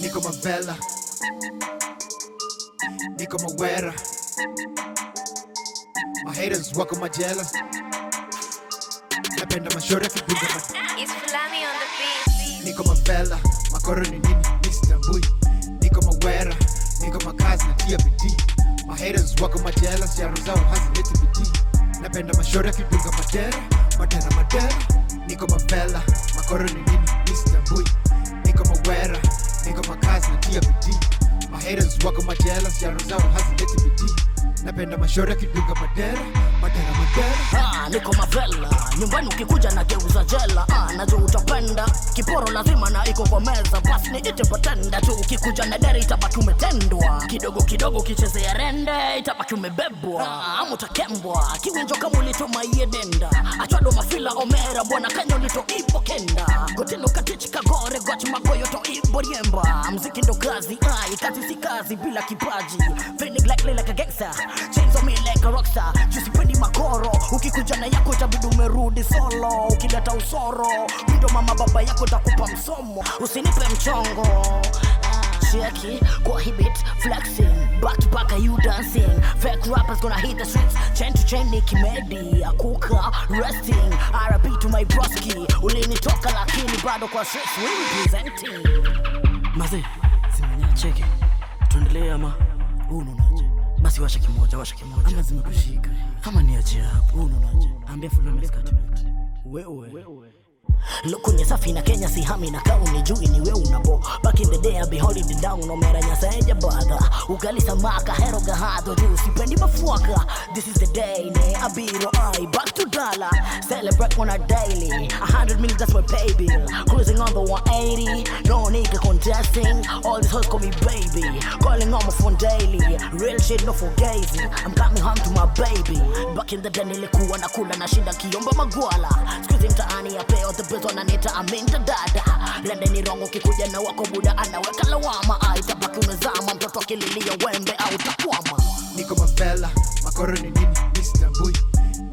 niko mavela niko mawera. My haters wako majealous napenda mashore kipiga ma It's Fulani on the beat. niko mavela makoro ni nini? Mistambui niko mawera. Niko makazi na tia bidii. My haters wako majealous yaro zao hazileti bidii. Napenda mashore kipiga matera matera madera. Niko mavela makoro ni nini? Mistambui niko mawera niko makazi na tia bidii my haters wako majealous yaro zao hazileti bidii napenda mashore kiduga madera madera madera. Ah, niko mavela. Nyumbani ukikuja na geuza jela. Ah, najua utapenda. Kiporo lazima na iko kwa meza. Basi ni ite patenda tu. Ukikuja na dera itabaki umetendwa. Kidogo kidogo ukichezea rende itabaki umebebwa. Ah, ama utakembwa kiwinjo kama ulitoma iye denda. Achwado mafila omera bwana kanyo nito ipo kenda. Gotindo katich kagore magoyo to ibo mziki ndo kazi. Ai kazi si kazi bila kipaji. Feeling like like a gangster chains on me like a rockstar. Jusipendi makoro. Ukikuja na yako itabidi umerudi solo. Ukileta usoro. Mindo mama baba yako takupa msomo. Usinipe mchongo. Cheki, kwa hii flexing. Back to back are you dancing. Fake rappers gonna hit the streets. Chain to chain ni kimedi Akuka, resting. R.I.P to my broski. Ulinitoka lakini bado kwa streets We representing. Maze, simenya cheki. Tuendelee ama? Huu unaonaje? Basi washa kimoja, washa kimoja. Ama zimekushika. Kama niache hapo, unaonaje? Ambia fulani wewe. Wewe. Lukunye safi na kenya sihami na kauni jui ni we unabo back in the day I be holding it down no mera nyasaeja badha ugali samaka hero gahado juu sipendi mafuaka. This is the day ne abiro ai back to dollar. Celebrate on a daily hundred mil that's my pay bill. Cruising on the 180 no nigga contesting. All these hoes call me baby. Calling on my phone daily real shit no for gazing I'm coming home to my baby. Back in the day nilikuwa nakula na shinda kiomba magwala. Squeezing mtaani ya peo the best wananiita aminta dada. Lende ni rongo kikuja na wako buda anaweka lawama. Aitabaki umezama mtoto akililia wembe au takwama. Niko mavela makoro ni nini? Mistambui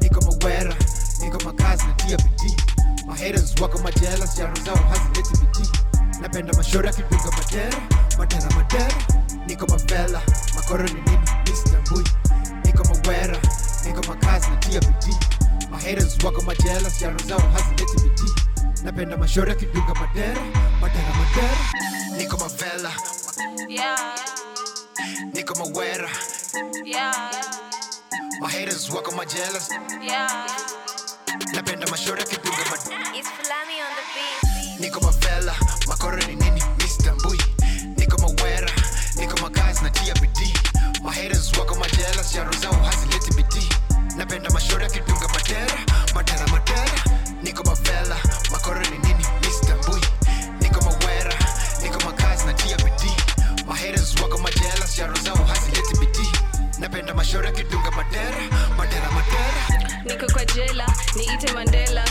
niko mawera niko makazi na tia bidii. My haters wako majela yaro zao hazileti bidii. Napenda mashore akipiga madera madera madera. Niko mavela makoro ni nini? Mistambui niko mawera niko makazi na tia bidii. My haters wako majela yaro zao napenda mashore akidunga madera madera madera. Niko mavela Yeah, niko mawera. Yeah, my haters wako majealous. Napenda the beat. niko mavela makoro ni nini mistambui niko mawera niko makazi na tia bidii. My haters wako majealous yaro zao hazileti bidii. Napenda mashore akidunga madera madera kuchora kidunga matera matera matera. Niko kwa jela niite mandela.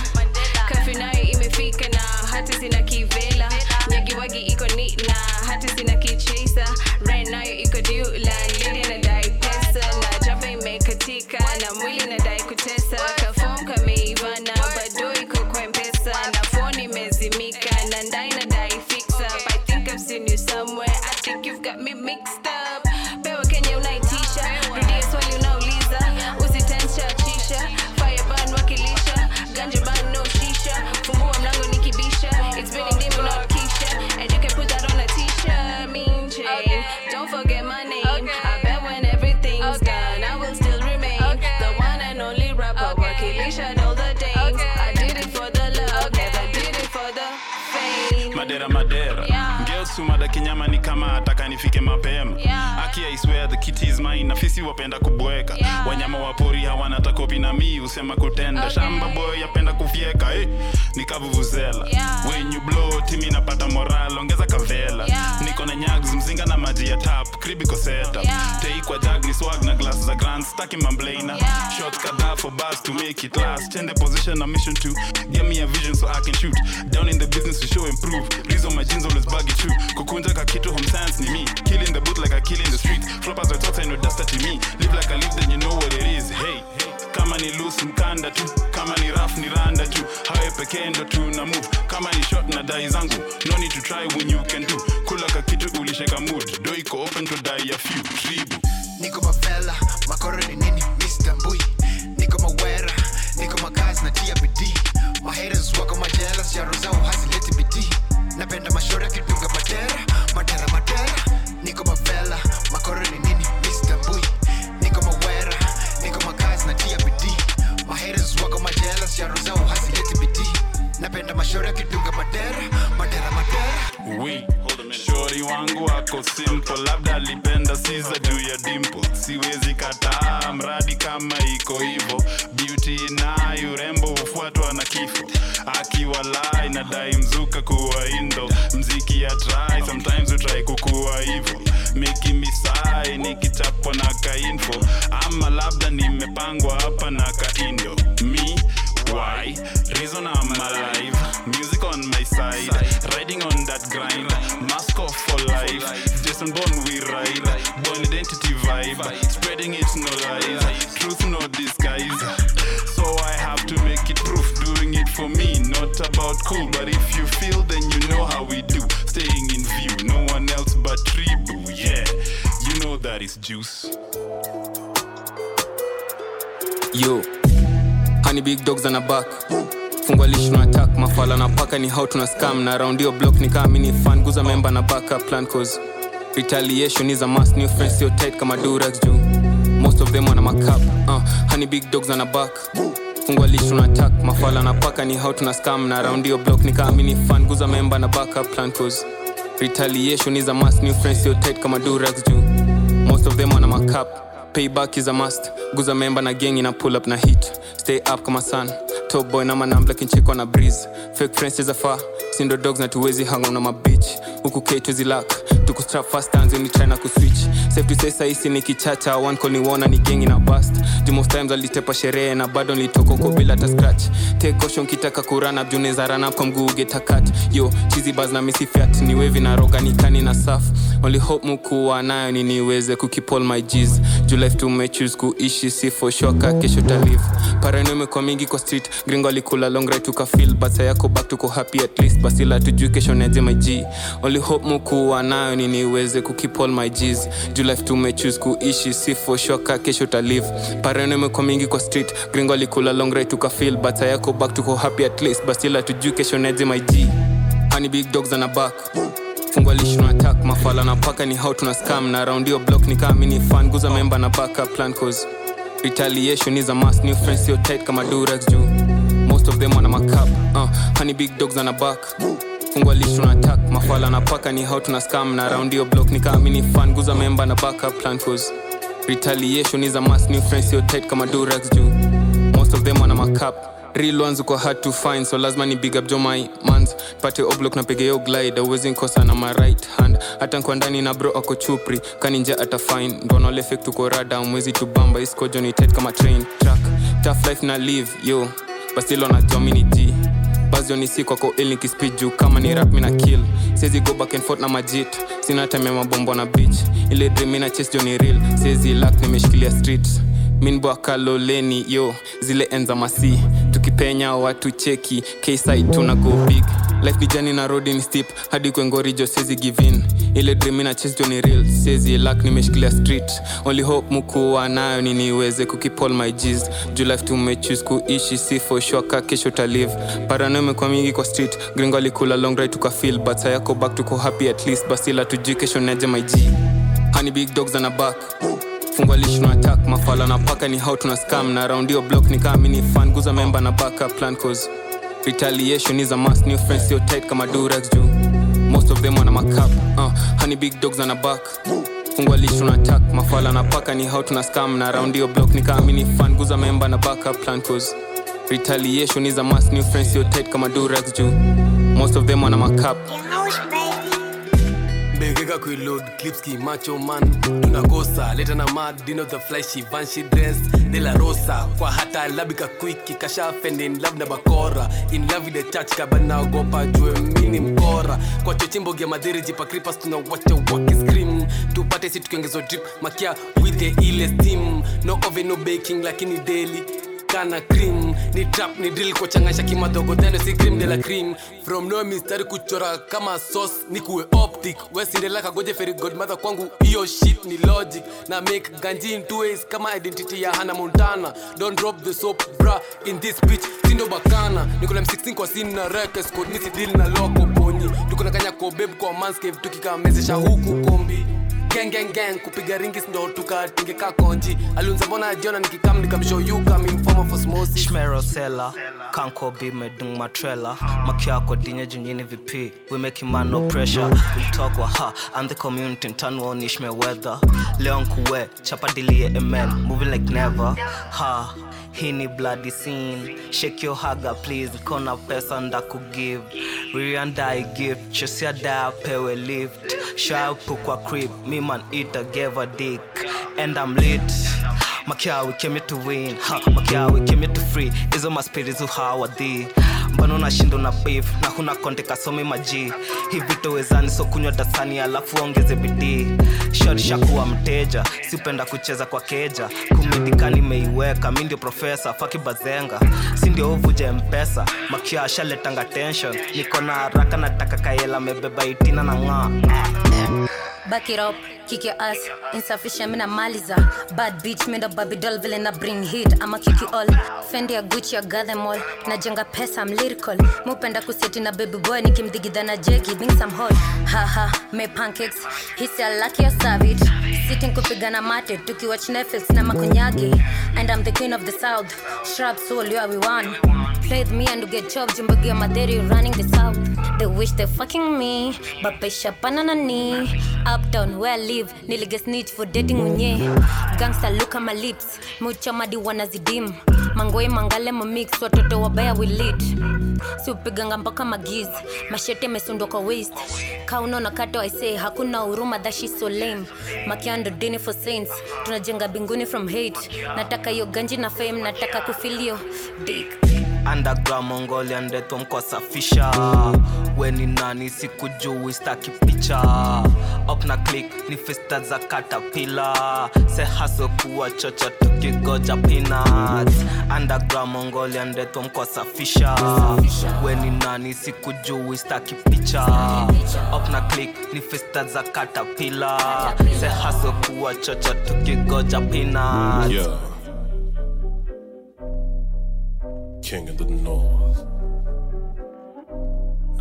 Wapenda kubweka Yeah. wanyama wa pori hawana takopi na mi husema kutenda Okay. shamba boy yapenda kufyeka eh. nikavuvuzela Yeah. when blow timi napata moral ongeza kavela Yeah. niko na nyags mzinga na maji ya tap kribiko seta Yeah. tei kwa jag swag na glass za grand staki mamblaina Yeah. shot kadhaa for bars to make it last. The position a mission to give me a vision so I can shoot. Down in the business to show improve. Reason my jeans always baggy true kukunja ka kitu home science ni me. Killing the boot like I kill in the street. Floppers were talking no dust to me. Live like I live then you know what it is. Hey kama ni loose mkanda tu kama ni rough ni randa tu hawe pekee ndo tu na move. Kama ni shot na dai zangu. No need to try when you can do. Kula ka kitu ulisheka kakitu Santo da Yafiu, é tribo. Big dogs on a back fungwa lishi na attack mafala na paka ni how tuna scam. Na round hiyo block ni kama mini fan guza member na backup plan cause retaliation is a must. New friends so tight kama durax do most of them wana makap uh, honey big dogs on a back fungwa lishi na attack mafala na paka ni how tuna scam. Na round hiyo block ni kama mini fan guza member na backup plan cause retaliation is a must. New friends so tight kama durax do most of them wana makap payback is a must. Guza member na gang ina pull up na hit stay up kama sun top boy na manambla kinchekwa na breeze. Fake friends is a far sindo dogs na tuwezi hang na mabitch huku ketu lak tuku strap fast hands ni try na kuswitch safe to say saisi ni kichacha one call ni wona ni gang na bust. The most times alitepa sherehe na bado nilitoka kwa bila ta scratch. Take caution kitaka kurana june za rana kwa mguu get a cut. Yo cheesy buzz na missy fiat. Ni wave na roga ni kani na saf only hope mkuwa nayo ni niweze kukipol my g's juu tumechus kuishi si foshoka kesho talive parano imekuwa mingi kwa street. Gringo alikula long ride tukafil back tuko happy at basila tujui kesho neje my g. Only hope mkuwa nayo ni niweze kukipol my g's juu tumechus kuishi si foshoka kesho talive parano imekuwa mingi kwa street. Gringo alikula long ride tukafil back tuko happy at basila tujui kesho neje my g. Big dogs on a back fungwa lishi na attack mafala na paka ni how tuna scam. Na round hiyo block ni kama mini fan guza member na backup plan cause retaliation is a must. New friends so tight kama durax juu. Most of them wana makap uh, honey big dogs on a back. Fungwa lishi na attack mafala na paka ni how tuna scam. Na round hiyo block ni kama mini fan guza member na backup plan cause retaliation is a must. New friends so tight kama durax juu. Most of them wana makap real ones uko hard to find so lazima ni big up jo my mans. Pate oblok na yo glide awezi nkosa na my right hand. Hata nkwa ndani na bro ako chupri kani nje ata fine. Ndonole fake tuko rada mwezi tubamba iskojo ni tight kama train track. Tough life na live yo basilo na jominity bazio ni si kwako il nikispid juu kama ni rap mina kill. Sezi go back and forth na majit sina time ya mabombo na beach. Ile dream ina chase jo ni real sezi lak nimeshikilia street minbwa kaloleni yo zile enza masi. Tukipenya watu cheki ksi tuna go big. Life ni na road ni hadi kwengori jo sezi givin ile dream ina real sezi lak nimeshikilia street. Only hope mkuwa nayo ni niweze kukipol my g's. Juu life tumechoose kuishi si for kesho talive parano imekuwa mingi kwa street gringo alikula long tukafil but sayako back tuko happy at least basila tujui kesho naje my g. Hani big dogs ana back fungwa lishi na attack. Mafala na paka ni how tuna scam. Na round hiyo block ni kama mini fan. Guza member na backup plan cause retaliation is a must. New friends sio tight kama durax juu most of them wana makap uh, honey big dogs ana back. Fungwa lishi na attack. Mafala na paka ni how tuna scam. Na round hiyo block ni kama mini fan. Guza member na backup plan cause retaliation is a must. New friends sio tight kama durax juu most of them wana makap begeka kuilod clipski macho man. Tunagosa leta na mad dino the flashy vanshi dress de la rosa kwa hata labika kwiki kasha fendin love na bakora. In love the church kabanaogopa jue mini mkora. Kwa chochimbo gya madhiri jipa creepers tuna wacha waki scream. Tupate si tukiongezo drip makia with the ile steam no oven no baking lakini daily kana cream. Ni trap ni drill kuchangasha kimadogo. Tendo si cream de la cream. From no mistari kuchora kama sauce ni kuwe optic. Wesindela kagoje fairy godmother kwangu hiyo shit ni logic. Na make ganji in two ways kama identity ya Hannah Montana. Don't drop the soap bra in this bitch sindo bakana. Niko na M16 kwa sin na records ni nisi deal na loko ponyi tuko na kanya kwa babe kwa manscape tukikamezesha huku kombi gang kupiga ringis ndo tukatingeka konji aliunza mbona jiona nikikam nikamshow you come in form of osmosis Schmerosella, Kanko be me dung my. Makiako dinye jinyini VP. We making man ha. and the community turn ish weather. Leon kuwe, chapa amen. Moving like never. Ha hii ni bloody scene. Shake your haga please. Kona pesa nda kugive ririandai gift. Chesiada pewe lift. Shapu crip miman ita geva dik and i'm lit. Makiawi kemi to win. Makiawi kemi to free. Izo maspirizu hawadhi mbano nashindo na beef na huna konte kasome maji hivi towezani so kunywa dasani alafu ongeze bidii shot shakuwa mteja sipenda kucheza kwa keja kumidikani meiweka mi ndio profesa faki bazenga si uvuje mpesa makia ashaletanga tension niko na haraka nataka kaela mebeba itina na ng'aa Back it up, kick your ass. Insufficient, mina maliza. Bad bitch, mindo baby doll vile na bring heat. I'ma kick you all. Fendi ya Gucci, I gather them. Najenga pesa, I'm lyrical. Mupenda kuseti na baby boy, nikimdhigidha na jeki, bring some hot. Haha, me pancakes. Hisi I like your savage. Sitting kupigana mate, tukiwatch Netflix na makunyagi. And I'm the queen of the south. Shrub soul, you are we one. Play with me and you get chopped, ya madheri running the south. They wish they fucking me, but pesha pananani. Uptown where I live, nilige snitch for dating unye. gangsta look at my lips, muchamadi wanazidim. Mangoe mangale mamix watoto wabaya we lead. Si upiganga mpaka magizi mashete mesundwa kwa waist. Kauno na kato aise hakuna huruma dashi so lame. Makiando dini for saints, tunajenga binguni from hate. Nataka hiyo ganji na fame, nataka kufilio dick. Underground mongolian ndeto mkosafisha weni nani sikujui staki picha. Up na click ni festa za katapila sehaso kuwa chocho tukigoja pinat underground mongolian ndeto mkosafisha weni nani sikujui staki picha. Up na click ni festa za katapila sehaso kuwa chocho tukigoja pinat Yeah. King of the North.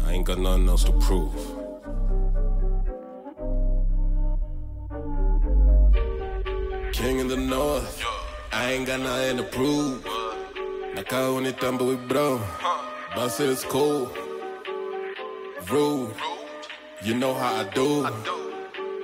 I ain't got nothing else to prove. King of the North. I ain't got nothing to prove. Nakaa unitamba with bro. Boss said it's cool. Rude. You know how I do.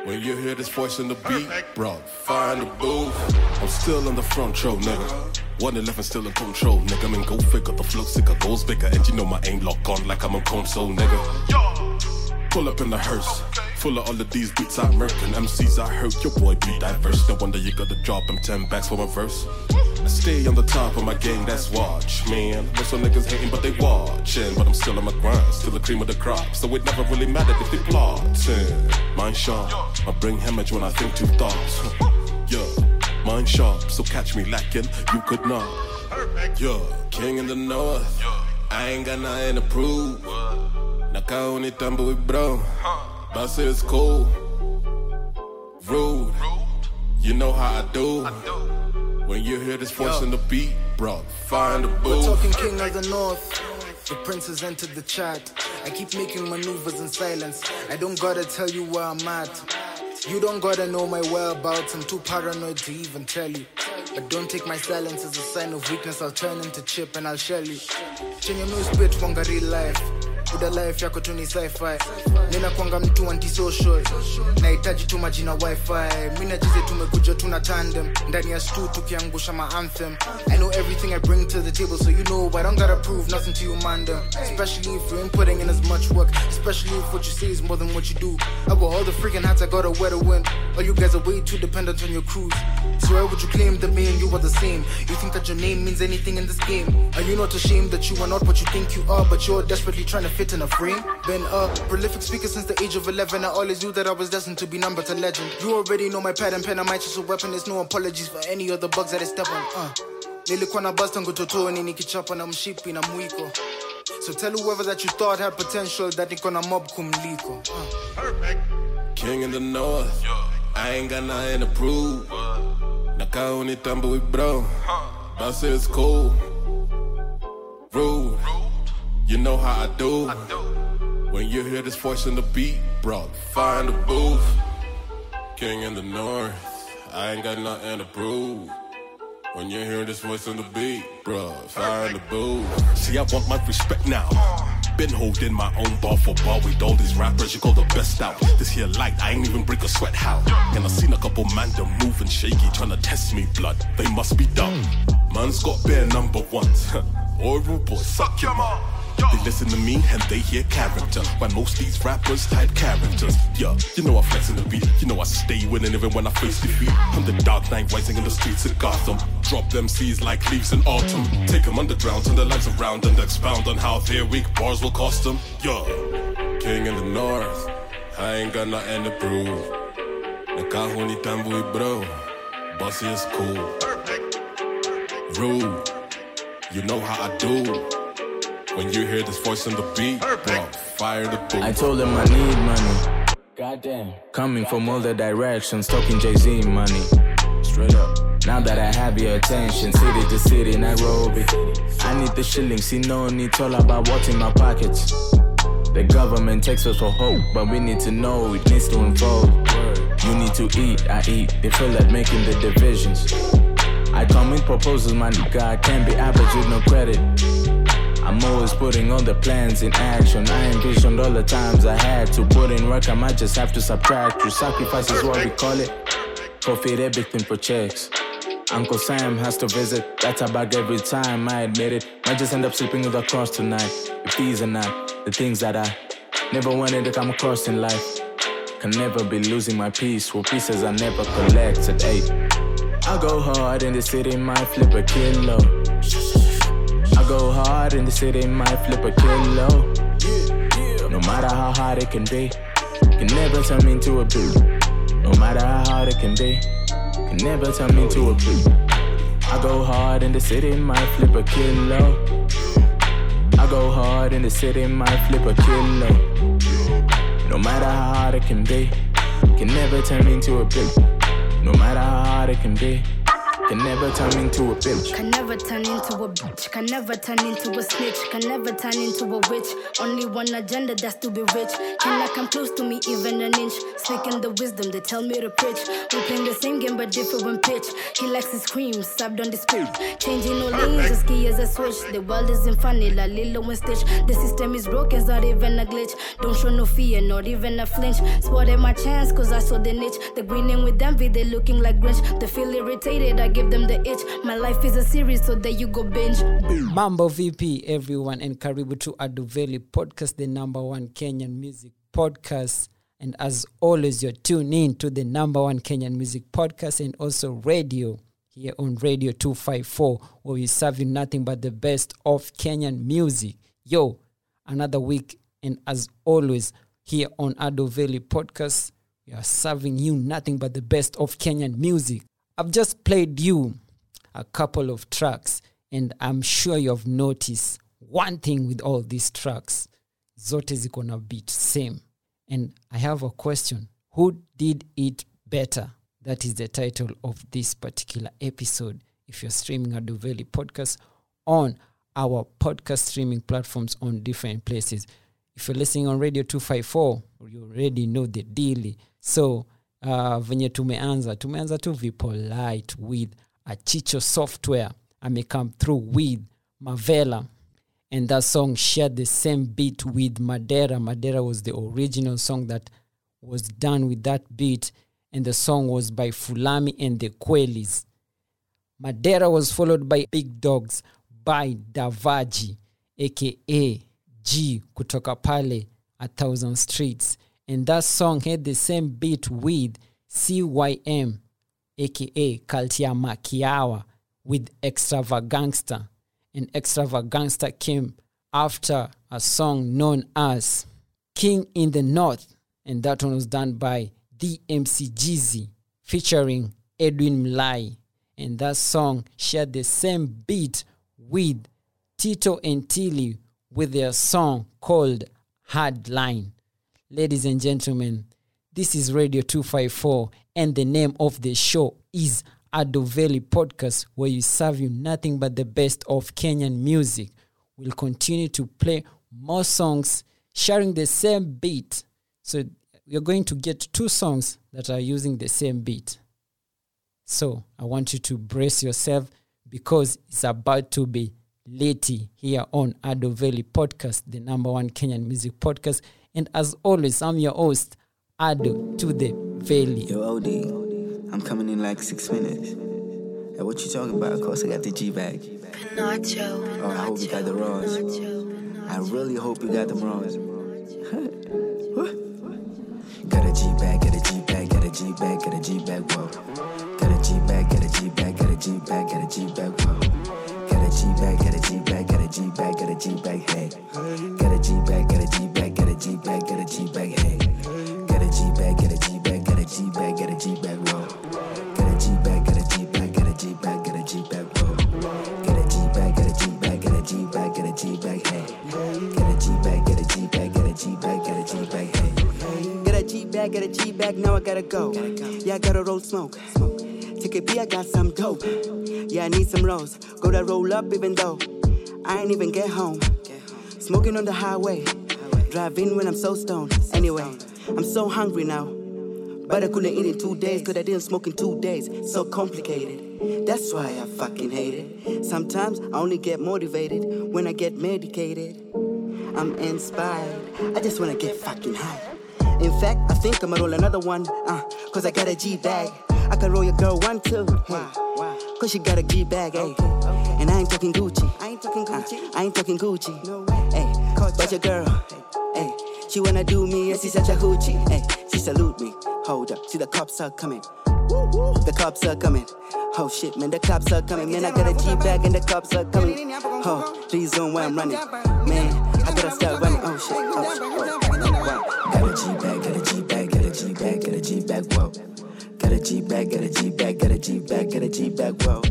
When you hear this voice in the beat, bro, find the booth. I'm still in the front row, nigga. 111 still in control, nigga. I mean, go figure. The flow sicker, goes bigger. And you know my aim lock on like I'm a console, nigga. Pull up in the hearse. Full of all of these beats I murk and MCs I hurt. Your boy be diverse. No wonder you gotta drop him 10 backs for my verse. I stay on the top of my game, that's watch, man. Most of niggas hating, but they watching. But I'm still on my grind, still the cream of the crop. So it never really mattered if they plotting. Mind sharp, I bring hemorrhage when I think two thoughts. Yeah, mind sharp, so catch me lacking, you could not. Yeah, king in the north. I ain't got nothing to prove. Nakaa unitamba with bro. Boss it's cool. Rude. You know how I do. When you hear this voice in the beat, bro, find the We're talking king of the north. The prince has entered the chat. I keep making maneuvers in silence. I don't gotta tell you where I'm at. You don't gotta know my whereabouts. I'm too paranoid to even tell you. But don't take my silence as a sign of weakness. I'll turn into chip and I'll shell you. Chenye mi spit wanga real life. Buda life yako tu ni sci-fi. Nina kwanga mtu antisocial. Nahitaji tu wifi. Mi tandem. Ndani ya stu tukiangusha ma anthem. I know everything I bring to the table, so you know I don't gotta prove nothing to you, man. Especially if you ain't putting in as much work. Especially if what you say is more than what you do. I got all the freaking hats I gotta wear to win. All you guys are way too dependent on your crews. So why would you claim that me and you are the same? You think that your name means anything in this game? Are you not ashamed that you are not what you think you are, but you're desperately trying to fit in a frame? Been a prolific speaker since the age of 11. I always knew that I was destined to be number to legend. You already know my pad and pen. I might just a weapon. There's no apologies for any of the bugs that I step on. Uh. nilikuwa na bas tangu totoni nikichapa na mshipi na mwiko so tell whoever that you thought had potential that niko na mob kumliko uh. King in the north. I ain't got nothing to prove. Nakaa unitambui bro. Basi it's cool. Rude. You know how I do. When you hear this voice in the beat, bro, find in the booth. King in the north. I ain't got nothing to prove. When you hear this voice in the beat, bro, find in the booth. See, I want my respect now. Been holding my own bar for bar with all these rappers, you call the best out. This here light, I ain't even break a sweat how. And I seen a couple man them moving shaky, trying to test me blood. They must be dumb. Man's got bare number ones. Oral boy, suck your mom. They listen to me and they hear character. Why most these rappers type characters. Yeah, you know I flex in the beat. You know I stay winning even when I face defeat. I'm the dark knight rising in the streets of Gotham. Drop them seas like leaves in autumn. Take them underground, turn their lives around and expound on how their weak bars will cost them. Yeah, king in the north. I ain't got nothing to prove. Nakaho ni tambui bro. Bossy is cool. Rude. You know how I do. When you hear this voice on the beat, bro, fire the booth. I told him I need money. Goddamn. Coming from all the directions, talking Jay Z money. Straight up. Now that I have your attention, city to city, Nairobi. I need the shillings, see no need, it's all about what's in my pockets. The government takes us for hope, but we need to know it needs to unfold. You need to eat, I eat. They feel like making the divisions. I come with proposals, my nigga. I can't be average with no credit. I'm always putting all the plans in action. I envisioned all the times I had to put in work. I might just have to subtract. You sacrifice is what we call it. Forfeit everything for checks. Uncle Sam has to visit. That's a bag every time. I admit it. Might just end up sleeping with a cross tonight. If these are not the things that I never wanted to come across in life, can never be losing my peace. For pieces I never collected. Eight. I go hard in the city, might flip a kilo. Go hard in the city, might flip a kilo. No matter how hard it can be, can never turn me into a beat. No matter how hard it can be, can never turn me into a beat. I go hard in the city, might flip a kilo. I go hard in the city, might flip a kilo. No matter how hard it can be, can never turn me into a beat. No matter how hard it can be, can never turn into a bitch. Can never turn into a bitch. Can never turn into a snitch. Can never turn into a witch. Only one agenda, that's to be rich. Cannot come close to me even an inch. Speaking the wisdom, they tell me to preach. We playing the same game but different pitch. He likes his cream, stabbed on the spit. Changing no lanes, as key as a switch. The world isn't funny, like Lilo and Stitch. The system is broken, it's not even a glitch. Don't show no fear, not even a flinch. Spotted my chance, cause I saw the niche. The grinning with envy, they looking like Grinch. They feel irritated, I give them the itch. My life is a series, so there you go binge. Mambo VP, everyone, and karibu to Aduveli Podcast, the number one Kenyan music podcast. And as always, you're tuned in to the number one Kenyan music podcast and also radio here on Radio 254, where we serve you nothing but the best of Kenyan music. Yo, another week, and as always, here on Adoveli Podcast, we are serving you nothing but the best of Kenyan music. I've just played you a couple of tracks, and I'm sure you have noticed one thing with all these tracks. Zote ziko na beat the same. And I have a question. Who did it better? That is the title of this particular episode. If you're streaming a Duveli podcast on our podcast streaming platforms on different places. If you're listening on Radio 254, you already know the deal. So uh, venye tumeanza. Tumeanza tu vipolite with achicho software. Ame come through with mavela and that song shared the same beat with madera. Madera was the original song that was done with that beat and the song was by fulami and the quelis. Madera was followed by big dogs by davaji aka g kutoka pale a thousand streets and that song had the same beat with CYM, aka Kaltia Makiawa, with Extravagangster. And Extravagangster came after a song known as King in the North, and that one was done by DMC Jeezy featuring Edwin Mlai. and that song shared the same beat with Tito and Tilly with their song called Hard Line. Ladies and gentlemen, this is Radio 254, and the name of the show is Adoveli Podcast, where we serve you nothing but the best of Kenyan music. We'll continue to play more songs sharing the same beat. So you're going to get two songs that are using the same beat. So I want you to brace yourself because it's about to be Leti here on Ado Valley Podcast, the number one Kenyan music podcast. And as always, I'm your host, Ado to the Valley. Yo, OD, I'm coming in like six minutes. Hey, what you talking about? Of course, I got the G bag. Pinocho. Oh, I hope you got the raws. I really hope you got them raws. got a G bag, got a G bag, got a G bag, got a G bag, whoa. Got a G bag, got a G bag, got a G bag, got a G bag, whoa. Got a G bag, got a G bag, got a G bag, got a G bag, hey. Got a G bag, got a G bag, got a G bag, got a G bag, hey. Got a G bag, got a G bag, got a G bag, got a G bag, whoa. Got a G bag, got a G bag, got a G bag, got a G bag, whoa. Got a G bag, got a G bag, got a G bag, got a G bag, hey. Got a G bag, got a G bag, got a G bag, got a G bag, hey. Got a G bag, got a G bag, now I gotta go. Yeah, I gotta roll smoke. Take a pee, I got some dope. Yeah, I need some rolls. Go to roll up even though I ain't even get home. Smoking on the highway. Driving when I'm so stoned. Anyway, I'm so hungry now. But I couldn't eat in two days, cause I didn't smoke in two days. So complicated. That's why I fucking hate it. Sometimes I only get motivated when I get medicated. I'm inspired. I just wanna get fucking high. In fact, I think I'ma roll another one, uh, cause I got a G bag. I can roll your girl one too, hey. Cause she got a G bag, hey. And I ain't talking Gucci. I ain't talking Gucci. I ain't talking Gucci. No way. Hey, but your girl, hey. She wanna do me and she such a hoochie. Hey, she salute me. Hold up, see the cops are coming. The cops are coming. Oh shit, man, the cops are coming. Man, I got a G bag and the cops are coming. Oh, please don't why I'm running. Man, I gotta start running. Oh shit, oh shit. Oh, wow. Got a G bag, got a G bag, got a G bag, got a G bag, whoa. Got a G bag, got a G bag, got a G bag, got a G bag, whoa.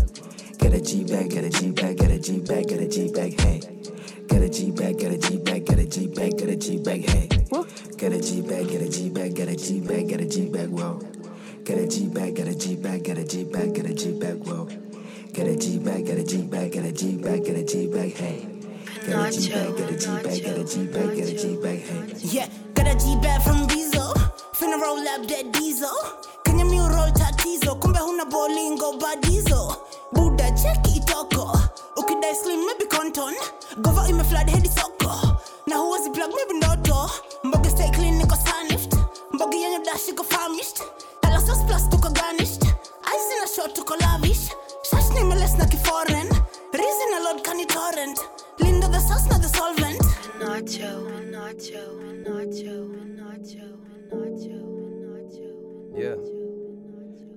Got a G bag, got a G bag, got a G bag, got a G bag, hey. Got a G bag, got a G bag, G bag, got a G bag, hey. Got a G bag, got a G bag, got a G bag, got a G bag, whoa. Got a G bag, got a G bag, got a G bag, got a G bag, whoa. Got a G bag, got a G bag, got a G bag, got a G bag, hey. Got a G bag, got a G bag, got a G bag, got a G bag, hey. Yeah, got a G-bag from Bizo Finna roll up that diesel Kenya mi roll tatizo Kumbe huna bolingo badizo Buda cheki itoko Ukidai slim maybe conton Gova imeflood hedi soko Na huwezi plug maybe ndoto Mboge stay clean niko sanift Mboge yenye dash iko famished Tala sauce plus tuko garnished Ice in a shot tuko lavish Shash nimeles na kiforeign Rizi na load kani torrent Linda the sauce na the solvent Pinocho. Pinocho. Pinocho. Pinocho. Pinocho. Yeah.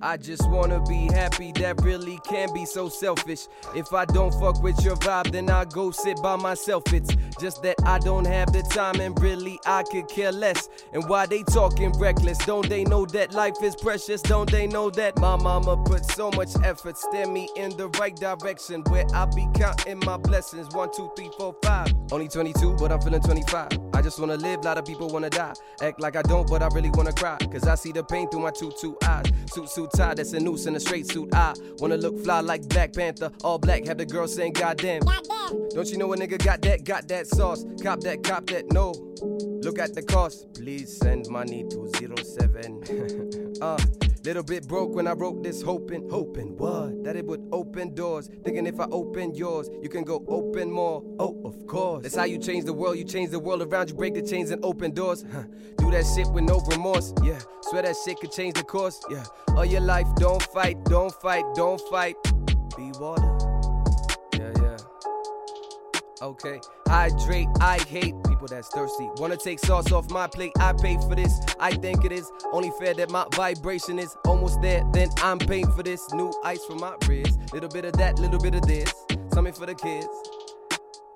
I just wanna be happy, that really can be so selfish. If I don't fuck with your vibe, then I go sit by myself. It's just that I don't have the time, and really I could care less. And why they talking reckless? Don't they know that life is precious? Don't they know that my mama put so much effort, steer me in the right direction where I be counting my blessings? One, two, three, four, five. Only 22, but I'm feeling 25. I just wanna live, a lot of people wanna die. Act like I don't, but I really wanna cry. Cause I see the pain through my two, two eyes. Suit, suit, tie, that's a noose in a straight suit. I wanna look fly like Black Panther. All black, have the girl saying, Goddamn. Don't you know a nigga got that, got that sauce? Cop that, cop that, no. Look at the cost. Please send money to 07. uh, little bit broke when I wrote this, hoping, hoping what? That it would open doors. Thinking if I open yours, you can go open more. Oh, of course. That's how you change the world. You change the world around you, break the chains and open doors. Huh. Do that shit with no remorse. Yeah, swear that shit could change the course. Yeah, all your life, don't fight, don't fight, don't fight. Be water. Okay, hydrate, I hate people that's thirsty. Wanna take sauce off my plate, I pay for this. I think it is only fair that my vibration is almost there. Then I'm paying for this. New ice for my wrist. Little bit of that, little bit of this. Something for the kids.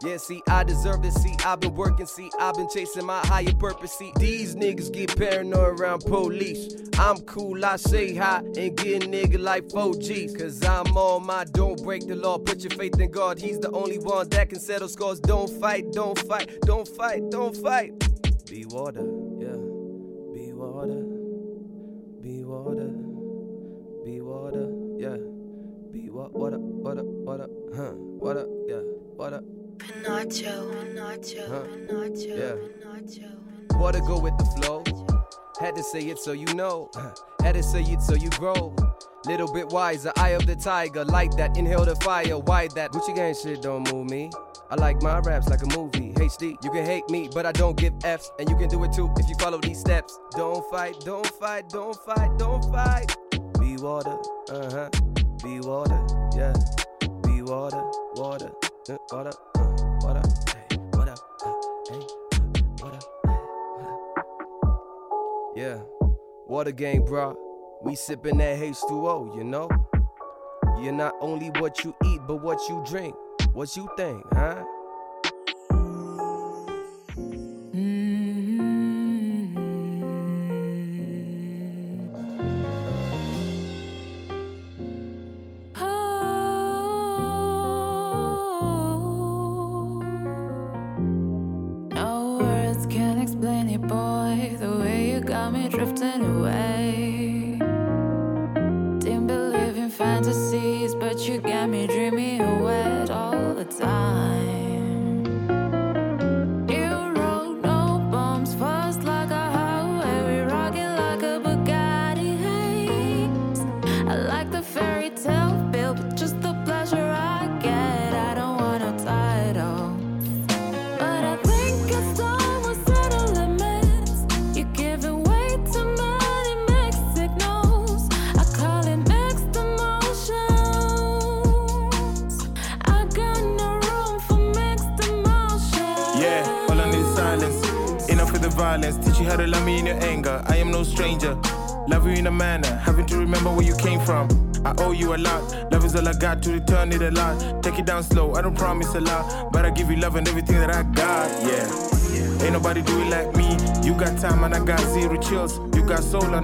Yeah, see, I deserve to see. I've been working, see, I've been chasing my higher purpose. See, these niggas get paranoid around police. I'm cool, I say hi and get a nigga like 4Gs. Cause I'm on my don't break the law. Put your faith in God, He's the only one that can settle scores. Don't fight, don't fight, don't fight, don't fight. Be water, yeah. Be water. Be water. Be water, yeah. Be what, what up, what up, what up, huh? What up, yeah. What up? Pinacho, Pinacho, Huh? Pinacho, Yeah. Pinacho. Water go with the flow. Had to say it so you know. Had to say it so you grow. Little bit wiser, eye of the tiger, light that. Inhale the fire, why that? Gucci gang shit don't move me. I like my raps like a movie. HD, you can hate me, but I don't give F's. And you can do it too if you follow these steps. Don't fight, don't fight, don't fight, don't fight. Be water, uh huh. Be water, yeah. Be water, water, uh, water, uh, water. Yeah, water gang, bro. We sippin' that H2O, you know? You're not only what you eat, but what you drink. What you think, huh?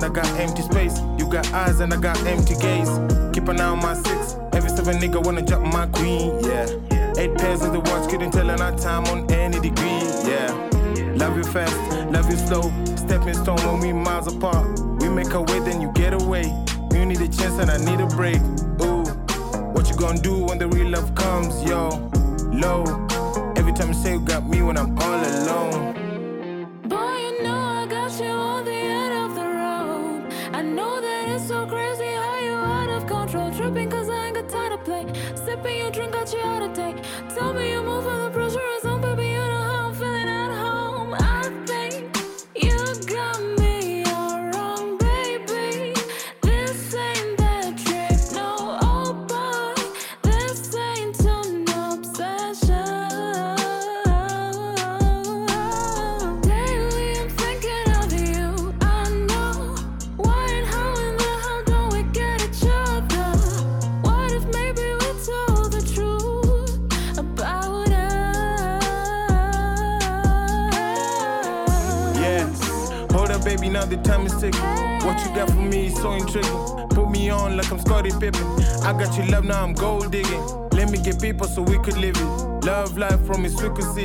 And I got empty space. You got eyes and I got empty gaze. Keep an eye on my six. Every seven nigga wanna jump my queen, yeah. Eight pairs of the watch couldn't tell our time on any degree, yeah. Love you fast, love you slow. Stepping stone when we miles apart. We make a way, then you get away. You need a chance and I need a break. Ooh, what you gonna do when the real love comes, yo? Low. Every time you say you got me when I'm all alone. Sipping your drink got you out of date. Tell me you're moving the pressure the time is ticking. What you got for me is so intriguing. Put me on like I'm Scottie Pippen. I got your love, now I'm gold digging. Let me get people so we could live it. Love life from it, we.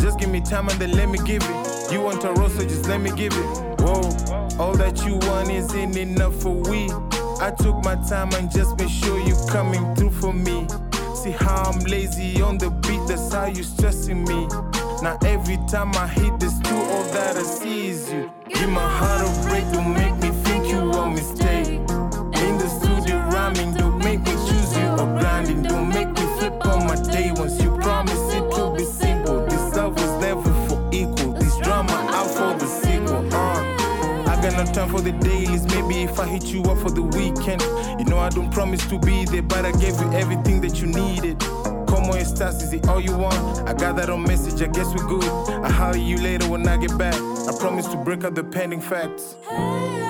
Just give me time and then let me give it. You want a rose, so just let me give it. Whoa, all that you want isn't enough for we. I took my time and just made sure you coming through for me. See how I'm lazy on the beat, that's how you stressing me. Now every time I hit this two, all that I see is you. Give my heart a break, don't make me think you a mistake. In the studio rhyming, don't make me choose you or grinding. Don't make me flip on my day once you promise it will be simple. This love was never for equal. This drama out for the sequel. Uh. I got no time for the dailies. Maybe if I hit you up for the weekend. You know I don't promise to be there, but I gave you everything that you needed. Como estas, is it all you want? I got that on message, I guess we're good. I'll holler you later when I get back. I promise to break out the pending facts. okay.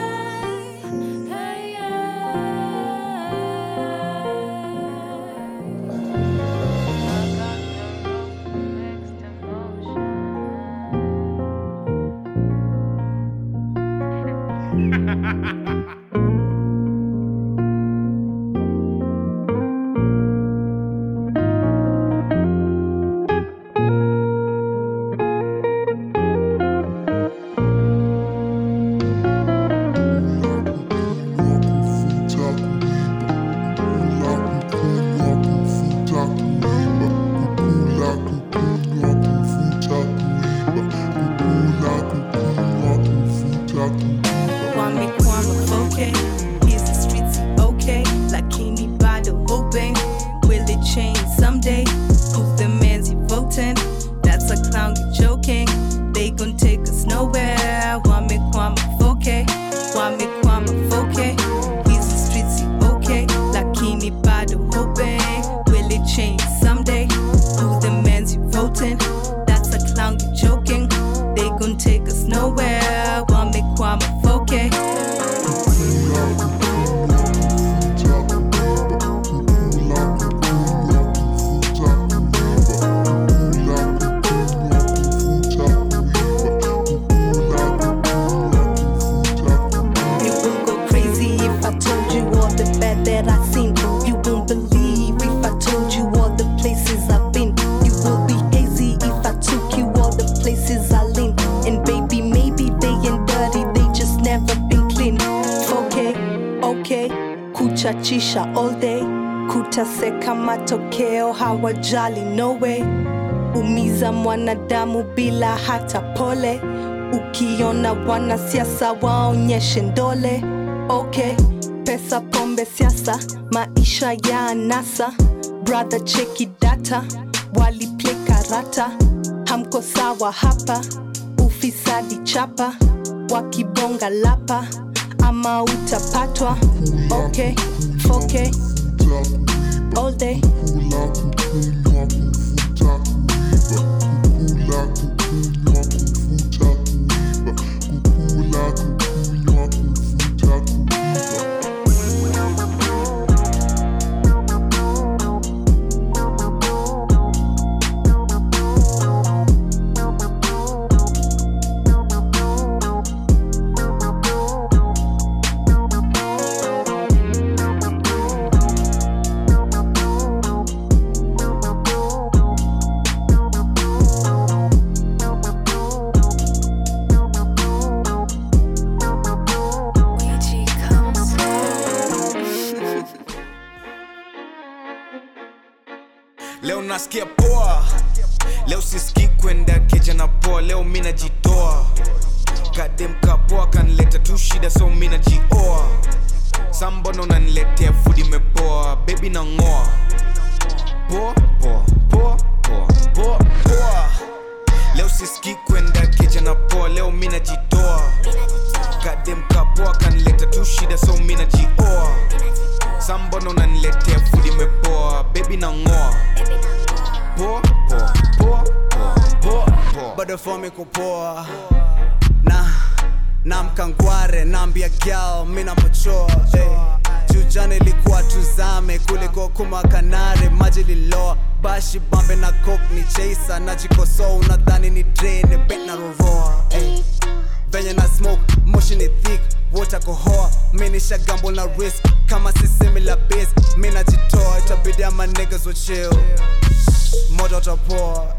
Hawajali nowe. Umiza mwanadamu bila hata pole. Ukiona wanasiasa waonyeshe ndole. Okay, pesa, pombe, siasa, maisha ya anasa. Brother, cheki data, waliplay karata. Hamko sawa hapa, ufisadi chapa, wakibonga lapa ama utapatwa. Okay, 4K, all day. Leo nasikia poa. Leo sisikii kwenda keja na poa. Leo mi najitoa. Kademkapoa kanileta tu shida so mi najioa. Sambono naniletea fudi mepoa bebi na ngoa poa poa leo sisikii kwenda keja na poa. Leo mi najitoa. Kademkapoa kanileta tu shida so mi najioa sambono unaniletea fudi mepoa bebi na ngoa bado fomi kupoa na namkangware naambia gyal mi mochoa hey. jujana ilikuwa tuzame kuliko kuma kanare maji liloa. Bashi bambe na kok ni chasa najikosoa unadhani ni drain bet na hey. venye na smoke moshi ni thick water kohoa. Minisha gambo na risk kama sisemi la base mi najitoa itabidi ama niggas will chill. Moja utapoa.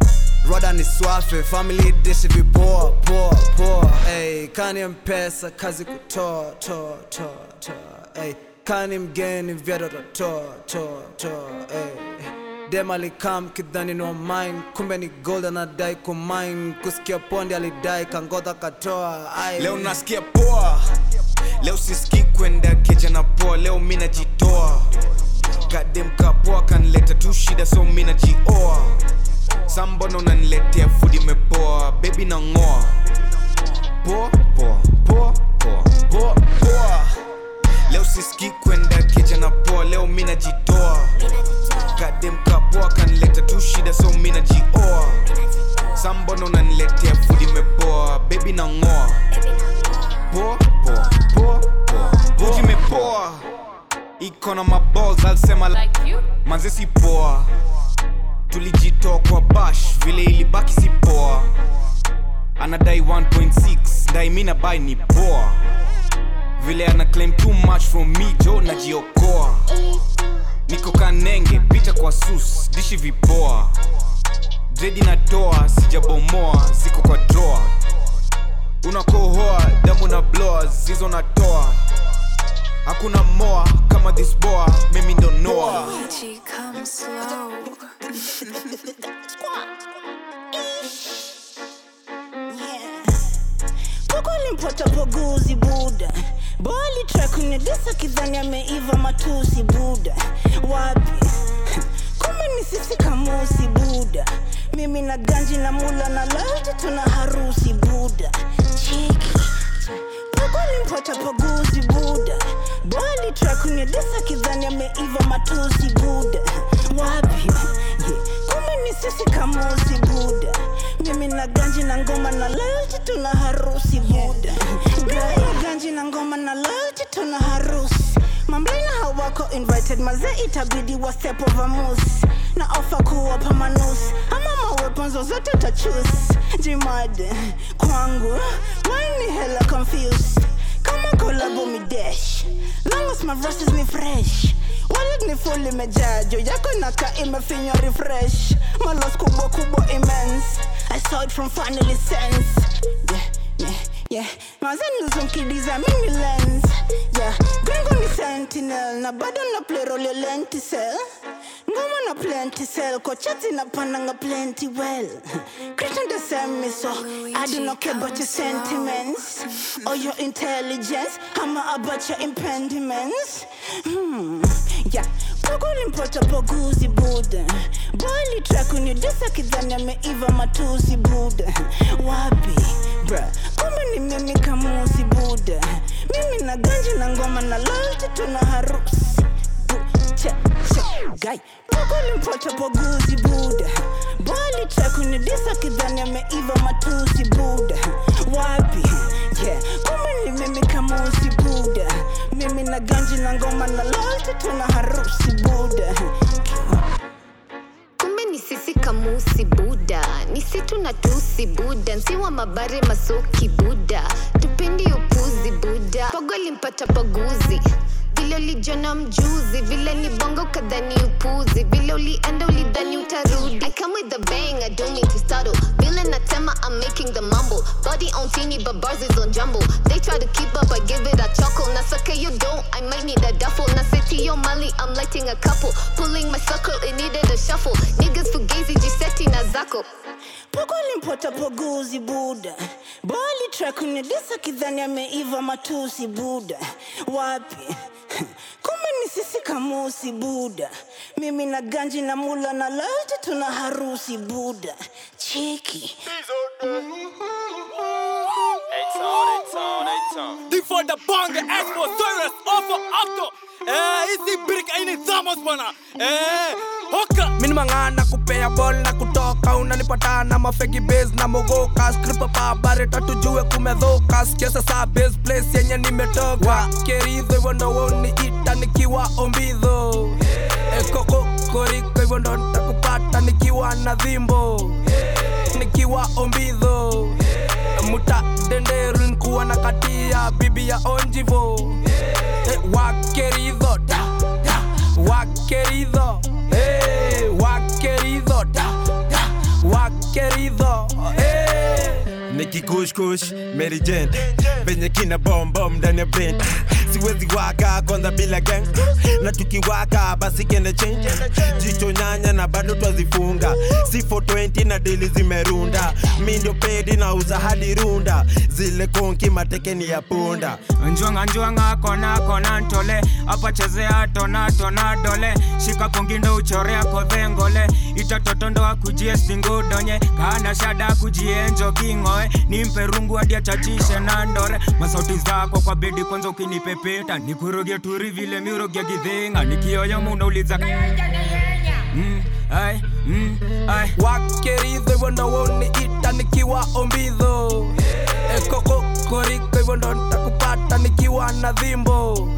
Rada ni swafe family dishi vipoa poa poa hey, kani mpesa kazi kutoa toa toa toa. Hey, kani mgeni vyado tatoa toa toa hey. Dem alikam kidhani no mine kumbe ni gold anadai kumine kusikia pondi alidai kangodha katoa leo nasikia poa. Leo sisikii kwenda keja na poa. Leo mi najitoa. Kademkapoa kanileta tu shida so mi najioa. Sambono unaniletea fudi mepoa bebi na ngoa poa. Leo sisikii kwenda keja na poa. Leo mi najitoa kademkapoa kanileta tu shida so mi najioa sambono naniletea fudi mepoa bebi na ngoa poa poa poa poa poa imepoa iko na maballs alisema like you? Manze si poa tulijitoa kwa bash. Vile ilibaki si poa anadai 1.6 dai mi nabai ni poa vile ana claim too much from me jo najiokoa niko kanenge pita kwa sus dishi vipoa. Dredi natoa sijabomoa ziko kwa droa unakohoa damu na bloa zizo natoa hakuna moa kama this boa mimi ndo noa. Yeah. poguzi buda boli trakunedesa kidhani ameiva matusi buda wapi? Kumbe ni buda mimi na ganji na mula na lati tuna harusi buda cheki pagolimpata paguzi buda boli trakunedesa kidhani ameiva matusi buda wapi? Yeah. kumbe buda mimi na ganji na ngoma na laiti tuna harusi buda gaya ganji na ngoma na laiti tuna harusi. Mamlaina hawako invited mazee itabidi wa step over moose. Na ofa kuwapa manus. Ama maweponzo zote tachus jimad kwangu waini hela confused? Kama kolabo midesh long as my ni fresh. Wallet ni full imejaa yako naka imefinywa refresh. Malos kubwa kubwa immense i saw it from finally sense. Yeah, yeah, yeah. mazenuzumkidiza mini lens. Yeah. gringo ni sentinel. Na bado na play role ya lenticel ngoma na plenty cell. Kochati na pananga plenty well. Christian the same me so. I do not care about your sentiments or your intelligence. I'm about your impediments. Hmm. yeah pogolimpota poguzi buda boli trakunidisa kidhani ameiva matusi buda wapi bra kumbe ni mimi kamusi buda mimi na ganji na ngoma na lalti tuna harusi. Che, che, guy pogolimpota poguzi buda boli trakunidisa kidhani ameiva matusi buda wapi yeah? Kumbe ni mimi kamusi buda mimi na ganji na ngoma na lote tuna harusi buda ni sisi kamusi buda ni situ na tusi buda nsiwa mabare masoki buda tupendi upuzi buda pogo limpata paguzi vile ulijona mjuzi vile bongo kadhani upuzi. Vile ulienda ulidhani utarudi. I come with the bang, I don't need to startle. Vile natema I'm making the mumble. Body on teeny but bars is on jumbo they try to keep up I give it a chuckle. Nasaka you don't I might need a duffel. Na city yo mali I'm lighting a couple. Pulling my circle it needed a shuffle. Niggas fugazi jiseti na zako pogolimpota poguzi buda boli trakunidisa kidhani ameiva matusi buda wapi kumbe ni sisi kamusi buda mimi na ganji na mula na lati tuna harusi buda Before the bonge expo service offer after. Eh, hizi brick aini thamos bwana. Eh, hoka. Mini mangana kupea ball na kutoka unanipata na mafegi base na mogoka. Skripa pa bareta tujue kumedhoka Sikia sasa base place yenye nimetoka. Keridho hivyo ndo woni ita nikiwa ombidho ekoko koriko hivyo ndo nitakupata nikiwa na dhimbo nikiwa ombidho muta denderun nkuwa na katia bibi ya onjivo. Eh, wakeridho da, da, wakeridho. Eh, wakeridho da, da, wakeridho. Eh. nikikushkush Mary Jane. Venye kina bombom ndani brain siwezi waka kwanza bila gang. Na tukiwaka basi kende change. Jicho nyanya na bado twazifunga. C420 na dili zimerunda. Mi ndio pedi na uza hadi runda. Zile konki matekeni ya punda. Njwanga njwanga kona kona ntole. Apa chezea tona tona dole. Shika kongindo uchorea kodhengole itatotondo akujie singudonye kana shada kujienjo kingoe. Nimpe rungu adia chachishe na ndore. Masauti zako kwa bidi kwanza ukinipepeta nikuroge turi vile miroge gidhinga nikioya munauliza mm, ai, mm, ai. wakeridho hivyo ndo woni ita nikiwa ombidho ekoko koriko hivyo ndo ntakupata nikiwa na dhimbo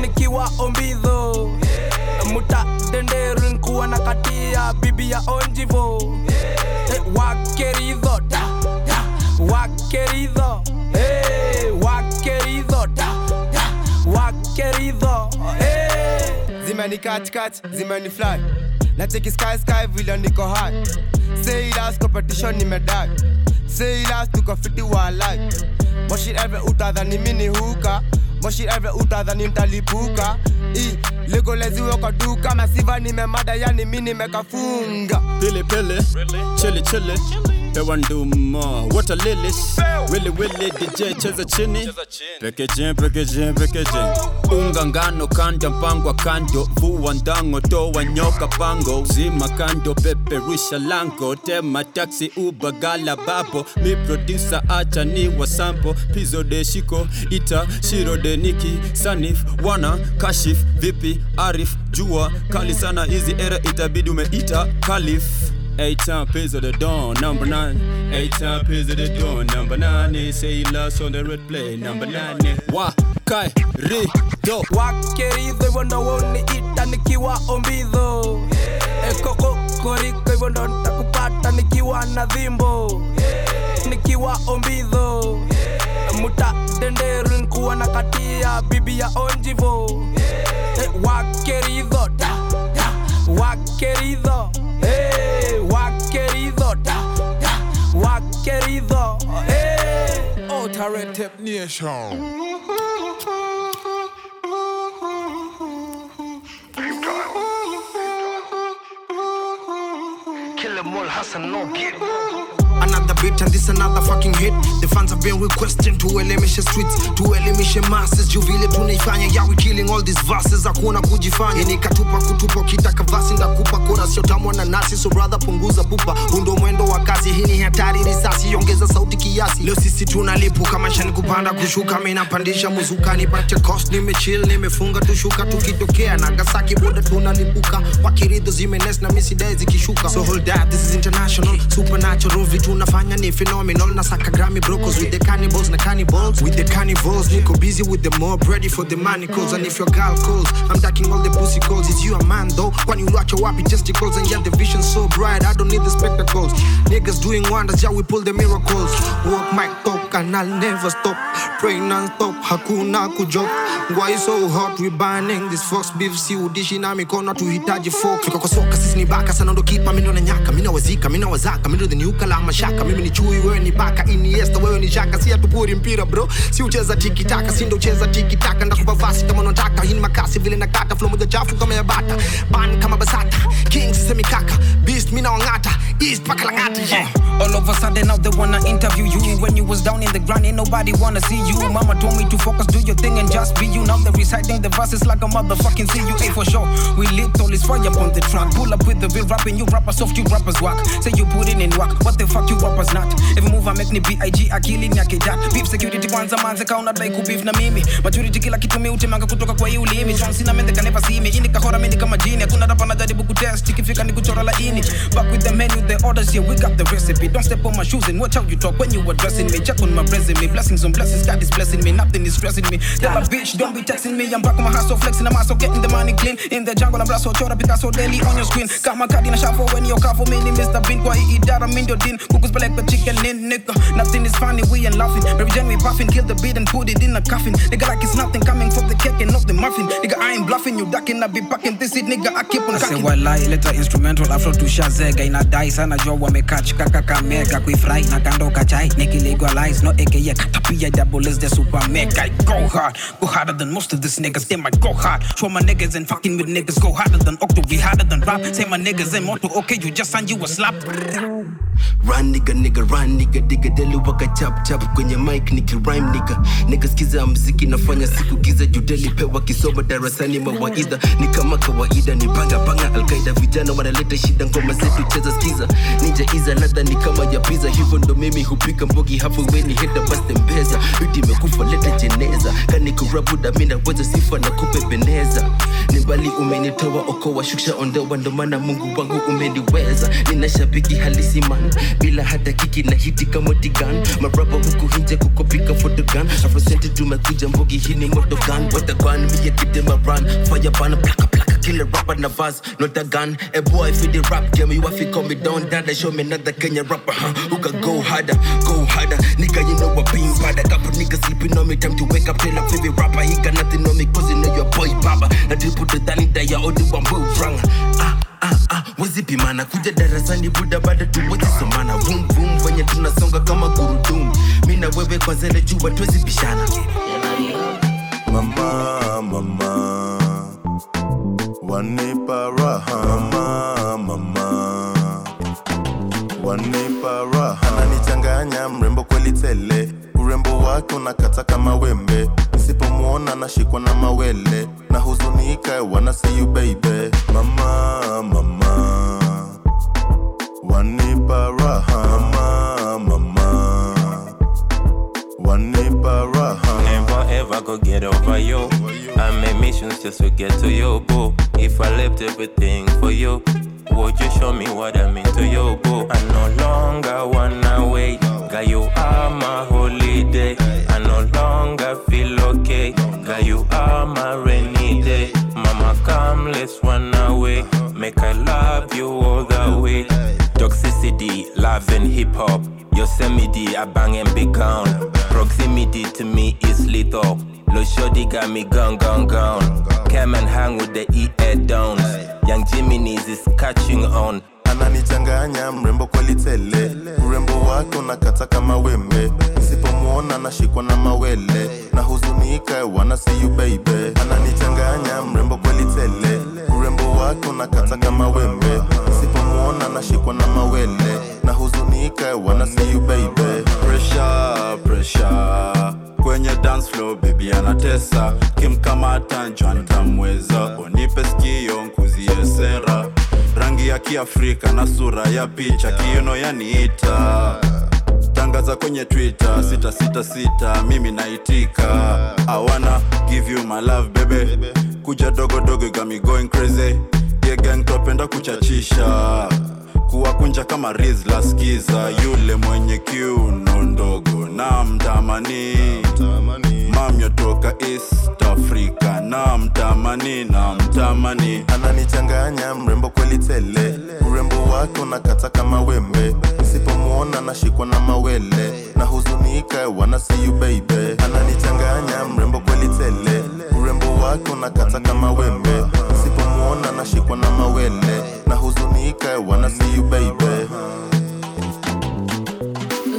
nikiwa ombidho muta denderu nkuwa na katia bibi ya onjivo. Yeah. wakeridho wakeridho wakeridho Eh. zimeni katikati zimeni fly. Na cheki sky sky vile niko high say last competition nimedai say last tuko fiti wa life. Moshi every utadhani mini huka moshi every utadhani mtalipuka i legoleziwe kwa duka masiva nimemada yani mi nimekafunga pili pili chili chili pewa nduma wata lilies wili wili dj cheza chini. Pekeje pekeje pekeje unga ngano kanda mpangwa kando. Vua ndango toa nyoka pango. Zima kando peperusha lango. Tema taxi uba gala babo mi producer acha ni wasampo pizo de shiko ita shiro de niki. Sanif wana kashif vipi arif. Jua kali sana hizi era itabidi umeita kalif Eight time piz of the dawn, number nine. Eight time of the dawn, number nine. Say you lost on the red play, number nine. Wa kai ri do. Wakerizo hivyo ndo woniita nikiwa ombidho ekokokoriko hivyo ndo ntakupata nikiwa na dhimbo nikiwa ombidho muta denderu nkuwa na katia bibi ya onjivo wakeridho da, da, wakeridho hey, wakeridho da, da, wakeridho hey. Alternative Nation. Kill 'em all, Hassan, no get Another beat and this another fucking hit. The fans have been requesting tuelimishe streets, tuelimishe masses. Juu vile tunaifanya yeah we killing all these verses, hakuna kujifanya. Nikatupa kutupa ukitaka vasi ndakupa kora sio na nasi, so brother punguza pupa. Undo mwendo wa kazi, hii ni hatari risasi, ongeza sauti kiasi. Leo sisi tunalipuka maisha ni kupanda kushuka, mimi napandisha muzuka nipate cost, nimechill nimefunga tushuka, tukitokea Nagasaki boda tunalipuka, wakiridho zimenes na misidai zikishuka. So hold that, this is international, supernatural, vitu nafanya ni phenomenal, nasaka Grammy brokers with the cannibals na cannibals, with the cannibals, niko busy with the mob, ready for the manacles, and if your girl calls, I'm ducking all the pussy calls, is you a man though? Kwani uliwacha wapi testicles, and yet the vision so bright, I don't need the spectacles, niggas doing wonders, yeah we pull the miracles, walk my talk and I'll never stop, pray non-stop, hakuna kujok, why so hot, we burning this fox beef, si udishi na mikono tuhitaji fork, kwa soka sisi ni baka sana ndo kipa, mimi na nyaka, mimi nawazika, mimi nawazaka, mimi ndo the new kala mashaka, mimi ni chui, wewe ni baka, iniesta, wewe ni shaka, si atupuri mpira bro, si ucheza tiki taka, si ndo ucheza tiki taka, ndakupa vasi kama unataka, hii makasi vile nakata, flow moja chafu kama ya bata, ban kama basata, king sisemi kaka, beast mimi nawangata, east paka langata, yeah. All of a sudden now they wanna interview you. When you was down in the ground ain't nobody wanna see you. Mama told me to focus, do your thing and just be you. Now they're reciting the verses like a motherfucking Hey for sure, we lit all this fire on the track. Pull up with the real rapping, you rappers soft, you rappers whack. Say you put it in work, what the fuck you rappers not? Every move I make ni B.I.G. akili ni akijat Beef security kwanza manze kauna dai kubeef na mimi. Majority kila kitu mi utemanga kutoka kwa hii ulimi John Cena mende can never see me. Ini kahora mimi kama jini Hakuna rapa najaribu kutest Ikifika ni kuchora laini. Back with the menu, the orders, yeah we got the recipe Don't step on my shoes and watch how you talk when you addressing me. Check on my resume, blessings on blessings God is blessing me, nothing is stressing me. Tell a bitch, don't be texting me. I'm back on my house, so flexing I'm also getting the money clean. In the jungle, I'm brasso, chora, Picasso, daily on your screen. Kama kadi na shuffle when you're for me. Mr. Bean, kwa hii idara, min your din Kukus belek the chicken in, nigga. Nothing is funny, we ain't laughing. Every gen we puffing, kill the beat and put it in a coffin. Nigga like it's nothing coming from the cake and not the muffin. Nigga I ain't bluffing, you ducking, I be packing this it Nigga I keep on I say cocking. Walai leta instrumental afro tushazega inadai sana jua wamekach kaka kamega kuifurahi na kando kachai nikilegalize no aka katapia double the super mega. I go hard go harder than most of these niggas they might go hard. Show my niggas and fucking with niggas go harder than octo we harder than rap. Say my niggas and motto okay you just signed you a slap. Run nigga nigga run nigga diga deli waka chap chap kwenye mic niki rhyme nigga. Nigga skiza mziki nafanya siku giza judeli pewa kisoma darasani mawaidha ni kama kawaida ni panga panga alkaida vijana wanaleta shida ngoma zetu cheza skiza. Ninja iza ladha ni kama ya hivyo ndo mimi hupika mbogi hafu weni heta baste mbeza biti imekufa leta jeneza. Kani kurabuda mi naweza sifa na kupepeneza. Ni mbali umenitoa okoa shusha ondoa ndo maana mungu wangu umeniweza. Nina shabiki halisi man. Bila hata kiki na hiti kama tigan maraba huku hinje kukopika fotogan afrosenti tumekuja mbogi hii ni motogan watagan miye kidema run. Fire ban plaka plaka killer rapper na vaz not a gun. A boy for the rap game you fi call me down dada. Show me another Kenya rapper huh? who can go harder go harder? Nigga you know what being bad couple niggas sleeping on me time to wake up tell a favorite rapper he got nothing on me cause you know your boy baba. Na triple to tani daya odi one move wrong ah ah ah wazipi mana? Kuja darasani buda bado tuwezi somana vum vum venye tunasonga kama gurudum mi na wewe kwanza ile jua tuwezi bishana. Mama mama wanipa raha. Mama mama wanipa raha, ananichanganya mrembo kweli tele, urembo wake unakata kama wembe, nisipomwona nashikwa na mawele, na huzunika wanna see you mama mama, wanipa mama mama. Never go get over you. I made missions just to get to you, boo. If I left everything for you. Would you show me what I mean to you, boo? I no longer wanna wait. Girl, you are my holiday. I no longer feel okay. Girl, you are my rainy day. Mama, come, let's run away. Make I love you all the way. Toxicity, love and hip hop. Yosemite, I bang and be gone. Proximity to me is lethal. Lo shorty got me gone, gone, gone. Come and hang with the E downs. Young Jimmy's is catching on. ananichanganya mrembo kweli tele. Urembo wake unakata kama wembe. Nisipomwona nashikwa na mawele. Na huzunika wana see you ananichanganya mrembo kweli tele. Urembo wake unakata kama wembe. Nisipomwona nashikwa na mawele na huzunika wana see you baby. Pressure pressure. Kwenye dance floor baby anatesa. Kimkamata njwa nitamweza unipe nkuzie sera rangi ya kiafrika na sura ya picha. Kiuno yaniita. Tangaza kwenye twitter sita sita mimi naitika. I wanna give you my love bebe kuja dogodogo dogo got crazy. Yeah gang kuchachisha kuwakunja kama rizla skiza yule mwenye kiuno ndogo. Na mtamani mamyotoka east africa. Na mtamani na mtamani ananichanganya mrembo kweli tele. Urembo wake unakata kama wembe. Nisipomwona nashikwa na mawele. Na huzunika wana see you baby. Ananichanganya mrembo kweli tele. Urembo wake unakata kama wembe nisipomwona nashikwa na mawele na huzunika wana see you baby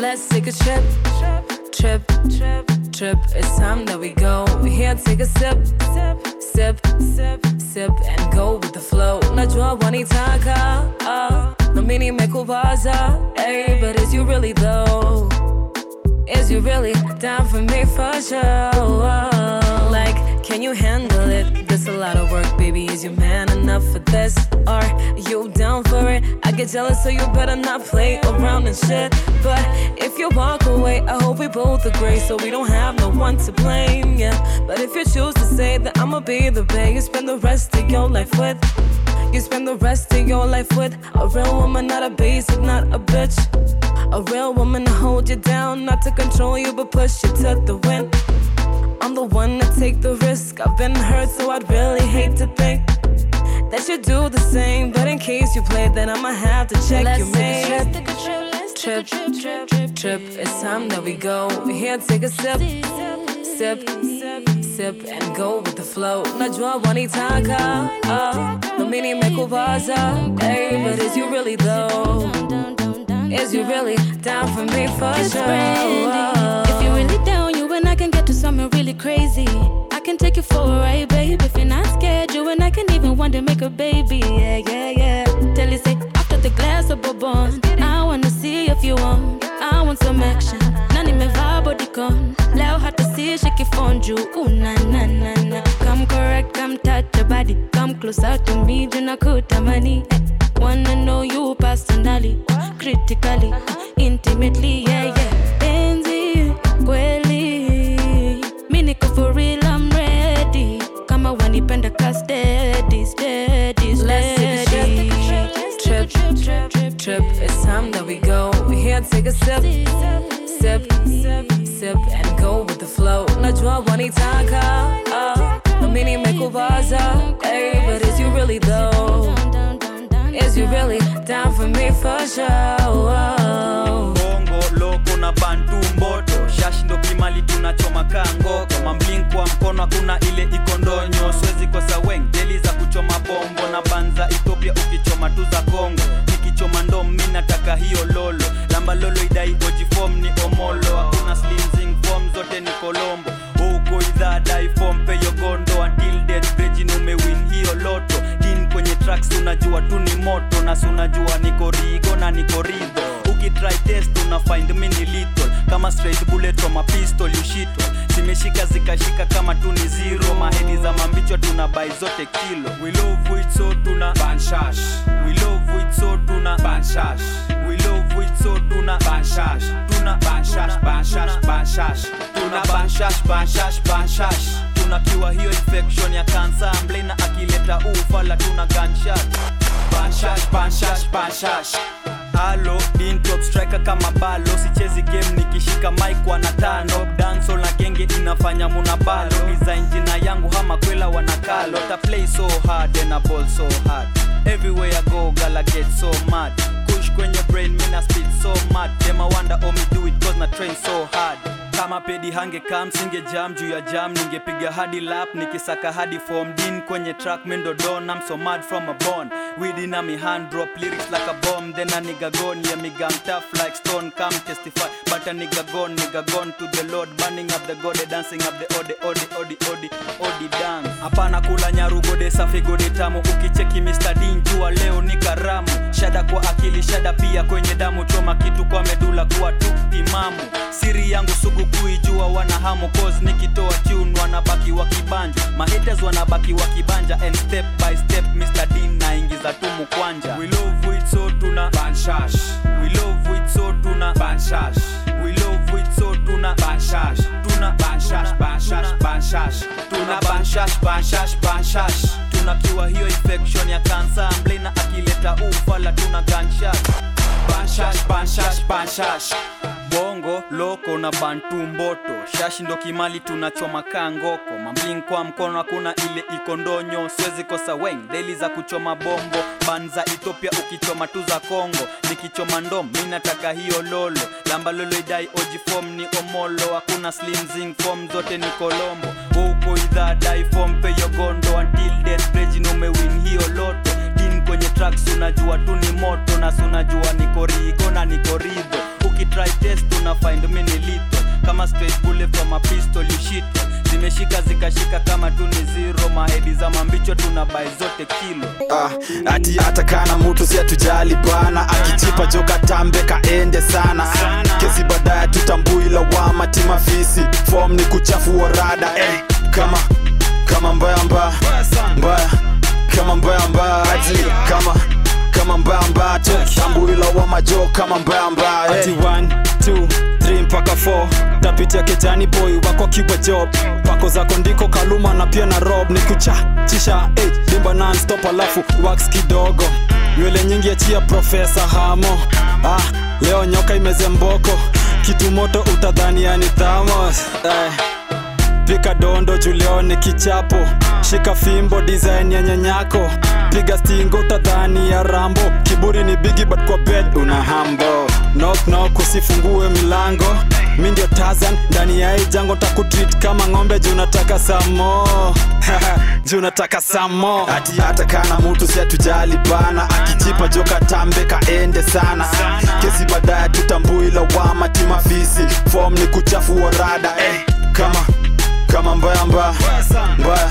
Let's take a trip, trip, trip, trip. It's time that we go. We here, take a sip, sip, sip, sip, sip, and go with the flow. Najua wanitaka, ah, no mini mekubaza, hey, but is you really though? Is you really down for me for sure? Can you handle it? This a lot of work, baby. Is you man enough for this? Are you down for it? I get jealous, so you better not play around and shit. But if you walk away, I hope we both agree, so we don't have no one to blame. Yeah. But if you choose to say that I'ma be the bae you spend the rest of your life with. You spend the rest of your life with a real woman, not a basic, not a bitch. A real woman to hold you down, not to control you, but push you to the wind. I'm the one to take the risk. I've been hurt, so I'd really hate to think that you do the same. But in case you play, then I'ma have to check Let's your take a man. trip, trip, trip, trip, trip. It's time that we go. Here, take a sip, sip, sip, sip, and go with the flow. Najua wanitaka, ah, no mini mekubaza, hey, but is you really though? Is you really down for me for sure? To really crazy. I can take you for a ride, babe. If you're not scared, you and I can even one day make a baby. Yeah, yeah, yeah. Tell you, say, after the glass of bourbon, I wanna see if you want. I want some action. Nani mevaa bodycon. Leo hata si shiki fonju. Ooh, na, na, na, na. Come correct, come touch your body. Come closer to me, juna kutamani. Eh, Wanna know you personally, critically, intimately, yeah, yeah. Kama wanipenda ka steady, steady, Let's take a steady. trip, trip, trip, trip. It's time that we go. We here, take a sip, sip, sip, sip, and go with the flow. Najua wanitaka, ah, no mini mekubaza, hey, but is you really though? Is you really down for me for sure? bongo loko na bantu mboto ndo kimali tunachoma kangoko mamblink kwa mkono hakuna ile ikondonyo. Swezi kosa weng deli za kuchoma bombo. Na banza ethiopia ukichoma tu za kongo. Nikichoma ndo mi nataka hiyo lolo. Lamba lolo idai ojifom ni omolo. Hakuna slinzing fom zote ni kolombo. Huko idhaa dai fom peyo until death brejin umewin hiyo loto. Kin kwenye tracks unajua tu ni moto. Na si unajua niko rigo na niko ridho right test una find mini little. Kama straight bullet from a pistol you shit zimeshika zikashika kama tu ni zero. Mahedi za mambichwa tuna bai zote kilo. We love it so tuna banshash. We love it so tuna banshash. We love it so tuna banshash. Tuna banshash banshash banshash. Tuna banshash banshash banshash. Tunakiwa hiyo infection ya kansa mblena akileta ufala tuna gunshot. Banshash banshash banshash halo din top striker kama balo. Sichezi game nikishika mic wana tano. Dancehall na genge inafanya muna balo. Design jina yangu hama kwela wanakalo ta play so hard and a ball so hard. Everywhere I go gala get so mad. Kush kwenye brain mina speed so mad. Them I wonder oh me do it cause na train so hard kama pedi hange kam singe jam juu ya jam ningepiga hadi lap nikisaka hadi form din kwenye track mendodon I'm so mad from a bone. Within a me hand drop lyrics like a bomb then a nigga gone yeah me gang tough like stone come testify. But a nigga gone nigga gone to the lord burning up the god dancing up the ode ode ode ode ode dance. Hapana kula nyaru gode safi gode tamu ukicheki Mr. Dean jua leo ni karamu. Shada kwa akili shada pia kwenye damu choma kitu kwa medula kuwa tu timamu siri yangu sugu kuijua wana hamu cause nikitoa tune wanabaki wakibanja mahaters wanabaki wakibanja and step by step Mr. Dean naingiza tumu kwanja we love it so tuna banshash. We love it so tuna banshash. We love it so tuna banshash. Tuna banshash banshash banshash. Tuna banshash banshash banshash. Tunakiwa hiyo infection ya kansa mblena akileta ufala tuna gunshot banshash banshash banshash. Bongo loko na bantu mboto. Shashi ndo kimali tunachoma kangoko. Mambling kwa mkono hakuna ile ikondonyo. Siwezi kosa weng deli za kuchoma bombo Banza ethiopia ukichoma tu za kongo nikichoma ndom mi nataka hiyo lolo. Lamba lolo idai oji ni omolo. Hakuna slimzing form zote ni kolombo huko idhaa dai form peyo hiyo loto tracks unajua tu ni moto na sunajua nikorigo na nikorido ukitry test una find mini nilito kama straight bullet from a pistol you shit. Zimeshika zikashika kama tu ni zero. Mahedi za mambicho tuna bai zote kilo. Ah, ati hata kana mutu si atujali bana. Akichipa joka tambe kaende sana. Kesi tambui kama mbamba mbaya ati 1 2 3 mpaka 4 tapitia kijani boy wako kiwa job. Pako zako ndiko kaluma na pia na rob. Ni kuchachisha hey, dimba nonstop alafu wax kidogo. Nywele nyingi achia profesa hamo. Ah, leo nyoka imezemboko kitu moto utadhania ni thamos eh. pika dondo juleo ni kichapo. Shika fimbo design ya nyanyako piga stingo utadhani ya rambo. Kiburi ni bigi but kwa bed una hambo. Knock knock usifungue mi ndio tazan ndani ya hii jango takutreat kama ng'ombe juu samo juu samo ati hata kana mutu si atujali akijipa joka tambe kaende sana. Kesi baadaye tutambui lawama timafisi fom ni kuchafua rada eh, kama kama mbaya mbaya. Mbaya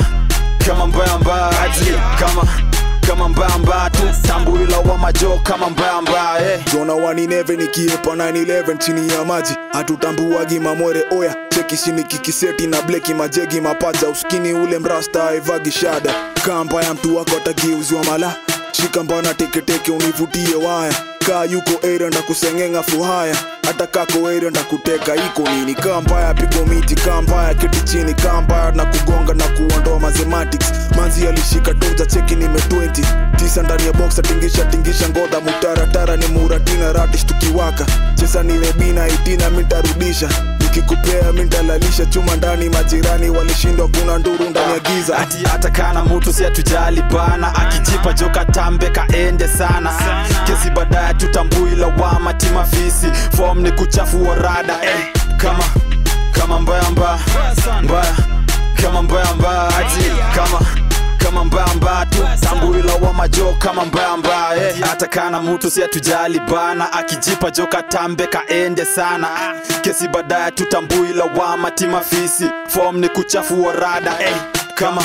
kama mbaya mbaya. Ati kama kama mbamba tu. Tambui wa majo kama mbamba eh. jona 111 nikiepa 911 chini ya maji. Hatutambuagi mamwere oya. Chekishini kikiseti na bleki majegi mapaja. Uskini ule mrasta aivagi shada. Kamba ya mtu wako atakiuziwa mala. Shikambana teketeke univutie waya kaa yuko area ndakuseng'eng'a fuhaya. Hata kako area ndakuteka iko nini? Kaa mbaya pigo miti kaa mbaya keti chini kaa mbaya na kugonga na kuondoa mathematics. Manzi alishika toja cheki nime 20 tisa ndani ya box tingisha tingisha ngodha. Mutaratara ni muratina ratish tukiwaka. Chesa nimebina itina mintarudisha nikikupea mindalalisha chuma ndani majirani walishindwa kuna nduru ndani ya giza. Ati hata mutu si atujali bana. Akijipa joka tambe kaende sana. Kesi baadaye tutambui lawama timafisi fom ni kuchafua rada hey, kama kama mbaya mbaya mbaya. Kama mbaya mbaya ati kama mbaya mbamba tu. Tambui lawama majo kama mbaya eh, hata kana mutu si atujali bana. Akijipa joka tambe kaende sana kesi baadaye tutambui lawama timafisi fom ni kuchafua rada eh, kama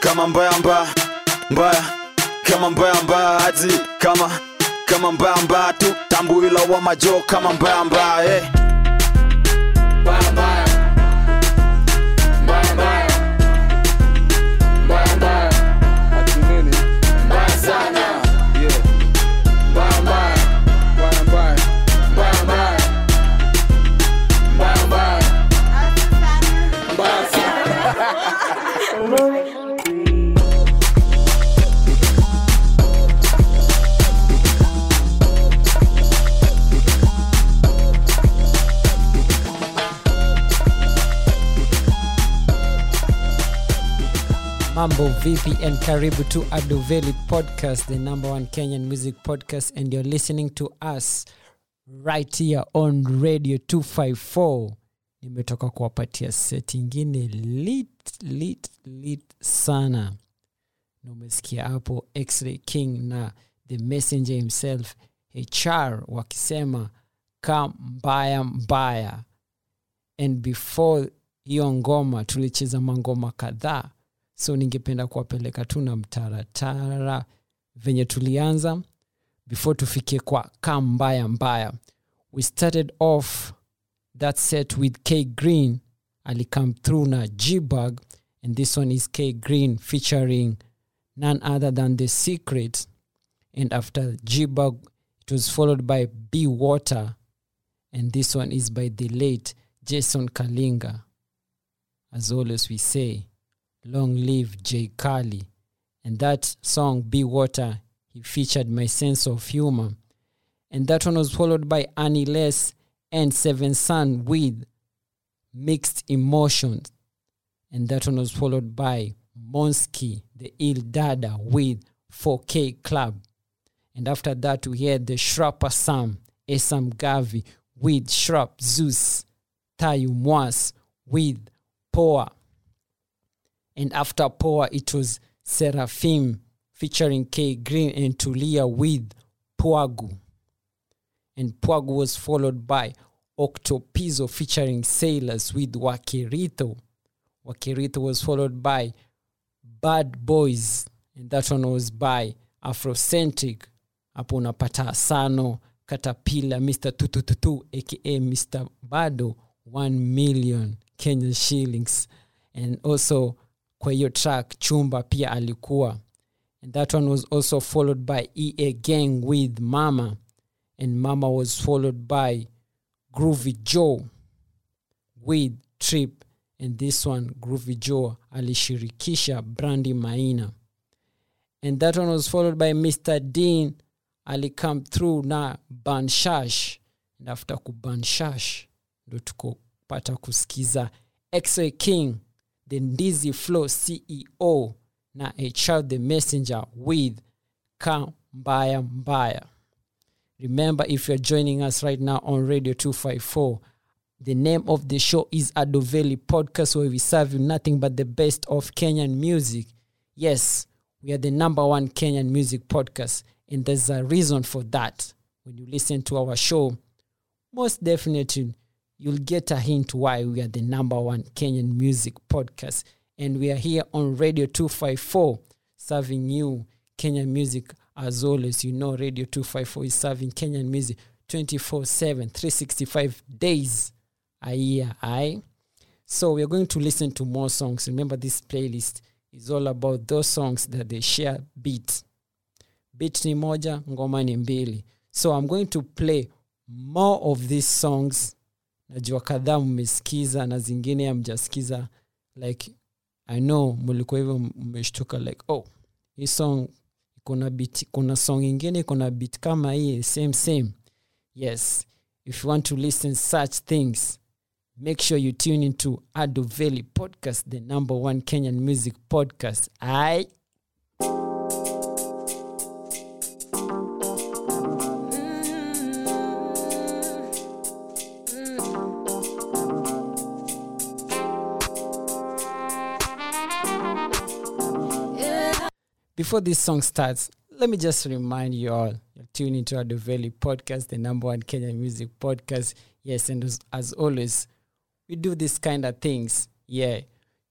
kama mbaya mbaya. Kama mbaya ati kama kama mbaya tu. Tambuila wa majo kama mbaya eh. Mambo vipi and karibu to Abduveli Podcast, the number one Kenyan music podcast, and you're listening to us right here on Radio 254. Nimetoka kuwapatia set ingine lit lit lit sana, na hapo X-Ray King na the messenger himself HR wakisema ka mbaya mbaya, and before hiyo ngoma tulicheza mangoma kadhaa so ningependa kuwapeleka tu na mtaratara venye tulianza before tufike kwa ka mbaya mbaya. We started off that set with k green. Alicome through na gbug and this one is k green featuring none other than the secret. And after gbug it was followed by b water and this one is by the late jason kalinga. As always we say Long Live Jay Kali. And that song, Be Water, he featured My Sense of Humor. And that one was followed by Annie Les and Seven Sun with Mixed Emotions. And that one was followed by Monsky, the Il Dada with 4K Club. And after that, we had the Shrapper Sam, Esam Gavi with Shrap Zeus, Tayu Mwas with Poa. And after Poa, it was Seraphim featuring K Green and Tulia with Puagu. And Puagu was followed by Octopizzo featuring Sailors with Wakirito. Wakirito was followed by Bad Boys, and that one was by Afrocentric. Hapo unapata Asano, Caterpillar, Mr. Tutututu, aka Mr. Bado, 1 million Kenyan shillings. And also kwa hiyo track chumba pia alikuwa. And that one was also followed by ea gang with mama. And mama was followed by groovy joe with trip. And this one groovy joe alishirikisha brandi maina. And that one was followed by mr dean alicome through na banshash and after kubanshash ndo tukopata kusikiza x-ray king the Ndizi Flow CEO na HR the Messenger with Ka Mbaya Mbaya. Remember, if you're joining us right now on Radio 254, the name of the show is Adoveli Podcast, where we serve you nothing but the best of Kenyan music. Yes, we are the number one Kenyan music podcast, and there's a reason for that. When you listen to our show, most definitely you'll get a hint why we are the number one Kenyan music podcast. And we are here on Radio 254, serving you Kenyan music as always. You know, Radio 254 is serving Kenyan music 24 7, 365 days a year. Aye? So we are going to listen to more songs. Remember, this playlist is all about those songs that they share beat. Beat ni moja, ngoma ni mbili. So I'm going to play more of these songs najua kadhaa mmesikiza na zingine amjasikiza like i know mlikuwa hivyo mmeshtuka like oh hii song kuna bit kuna song ingine kuna bit kama hii same same. Yes if you want to listen such things make sure you tune into ado podcast the number one kenyan music podcast. I Before this song starts, let me just remind you all you're tuning into Ado Valley podcast, the number one Kenyan music podcast. Yes, and as, as always, we do this kind of things. Yeah,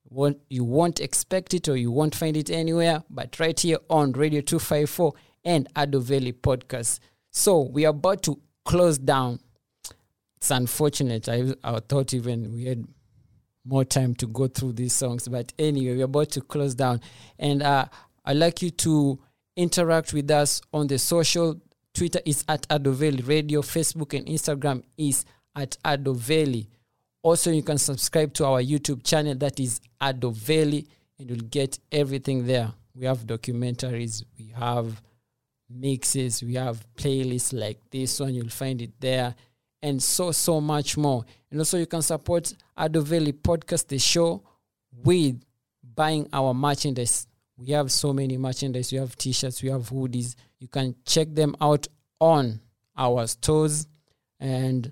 won't, you won't expect it or you won't find it anywhere, but right here on Radio 254 and Ado Valley podcast. So we are about to close down. It's unfortunate. I, I thought even we had more time to go through these songs. But anyway, we're about to close down. And uh, I'd like you to interact with us on the social. Twitter is at Adoveli Radio. Facebook and Instagram is at Adoveli. Also, you can subscribe to our YouTube channel that is Adoveli and you'll get everything there. We have documentaries, we have mixes, we have playlists like this one, you'll find it there, and so, so much more. And also, you can support Adoveli Podcast, the show, with buying our merchandise. We have so many merchandise. We have t shirts, we have hoodies. You can check them out on our stores. And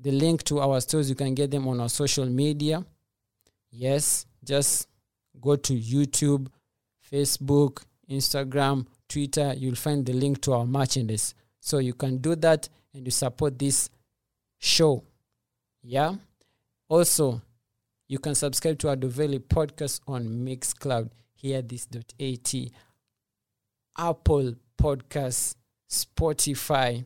the link to our stores, you can get them on our social media. Yes, just go to YouTube, Facebook, Instagram, Twitter. You'll find the link to our merchandise. So you can do that and you support this show. Yeah. Also, you can subscribe to our Doveli podcast on Mixcloud. Hearthis.at, Apple Podcasts, Spotify,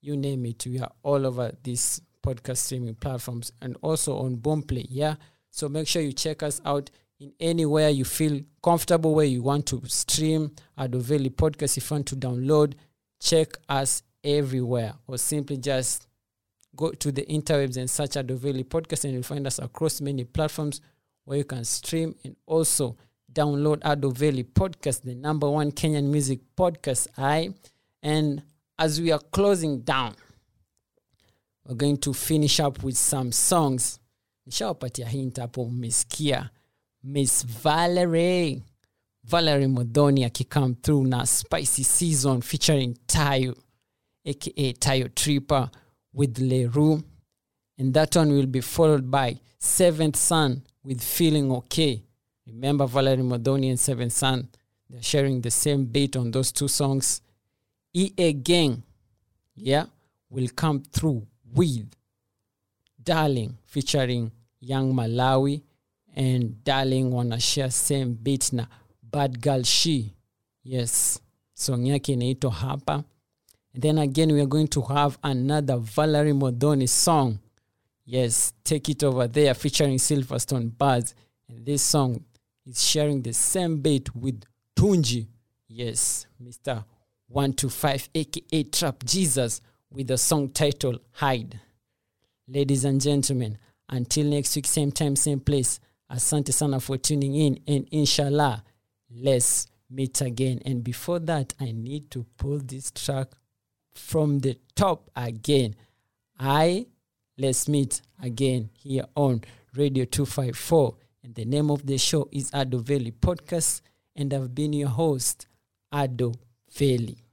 you name it. We are all over these podcast streaming platforms and also on Boomplay. Yeah. So make sure you check us out in anywhere you feel comfortable where you want to stream Adoveli podcast. If you want to download, check us everywhere or simply just go to the interwebs and search Adoveli podcast and you'll find us across many platforms where you can stream and also download Adoveli podcast, the number one Kenyan music podcast. I and as we are closing down, we're going to finish up with some songs. Nishawapatia hint hapo, mmesikia Miss Valerie Valerie Modoni akikam through na Spicy Season featuring Tayo aka Tayo Tripper with Leroux. And that one will be followed by Seventh Son with Feeling Okay. Remember Valerie Modoni and Seven Son, they're sharing the same beat on those two songs. EA Gang, yeah, will come through with Darling featuring Young Malawi and Darling wanna share same beat na Bad Girl She. Yes, song yake inaitwa hapa. And then again we are going to have another Valerie Modoni song. Yes, Take It Over There featuring Silverstone Buzz. And this song is sharing the same bait with Tunji. Yes, Mr. 125 aka Trap Jesus with the song title Hide. Ladies and gentlemen, until next week, same time, same place. Asante sana for tuning in, and inshallah, let's meet again. And before that, I need to pull this track from the top again. I let's meet again here on Radio 254. And the name of the show is Adoveli Podcast. And I've been your host, Ado Valley.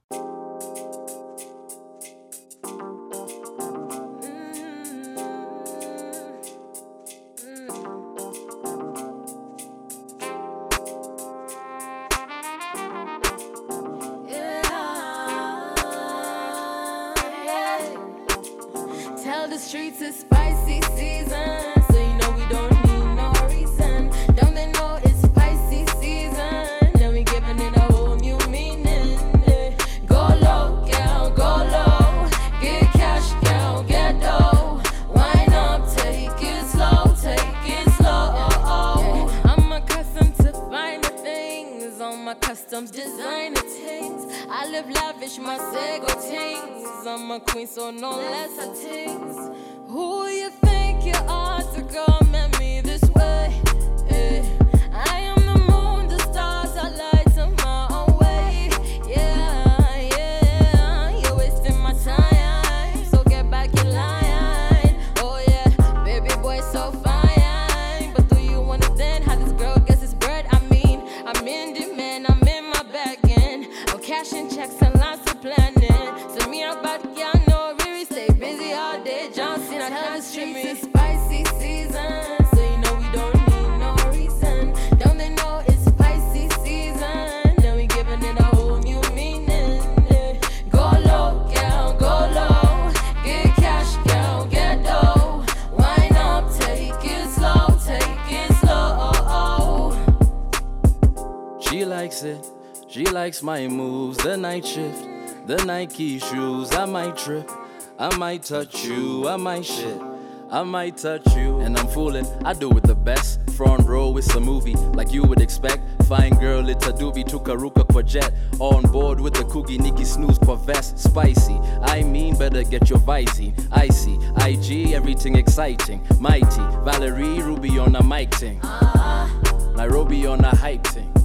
Likes it. She likes my moves, the night shift. the Nike shoes. I might trip, I might touch you, I might shit. I might touch you, and I'm fooling. I do it the best. Front row, it's a movie, like you would expect. Fine girl, it's a doobie, Tukaruka kwa jet. On board with the Coogie Nikki snooze kwa vest. Spicy, I mean, better get your Visine. Icy, IG, everything exciting. Mighty, Valerie, Ruby on a mic thing. Uh-huh. Nairobi on a hype thing.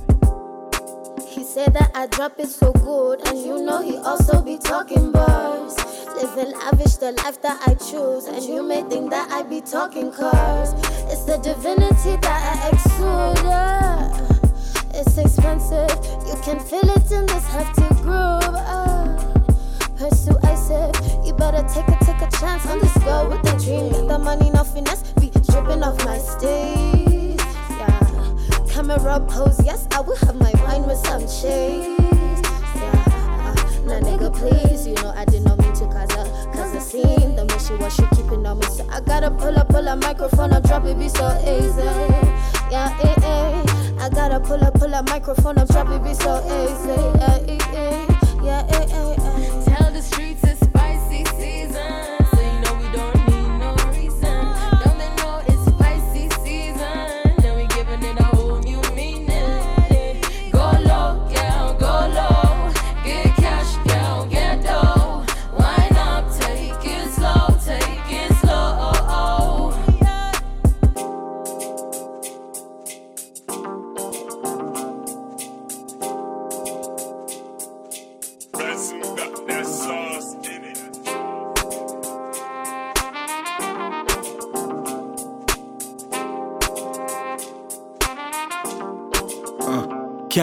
Said that I drop it so good, and you know he also be talking bars. Living lavish, the life that I choose, and you may think that I be talking cars. It's the divinity that I exude. yeah. It's expensive, you can feel it in this hefty groove. ah. Pursue said, you better take a take a chance on this girl with the dream. Got the money, no finesse, be dripping off my stage. Camera pose, yes, I will have my wine with some shades. Yeah, nigga, please, you know I did not mean to cause a cause a scene. The mission was she keeping on me, so I gotta pull up, pull a microphone, and drop it, be so easy. Yeah, eh, eh. I gotta pull up, pull a microphone, and drop it, be so easy. Yeah, eh, eh. Yeah, eh, eh.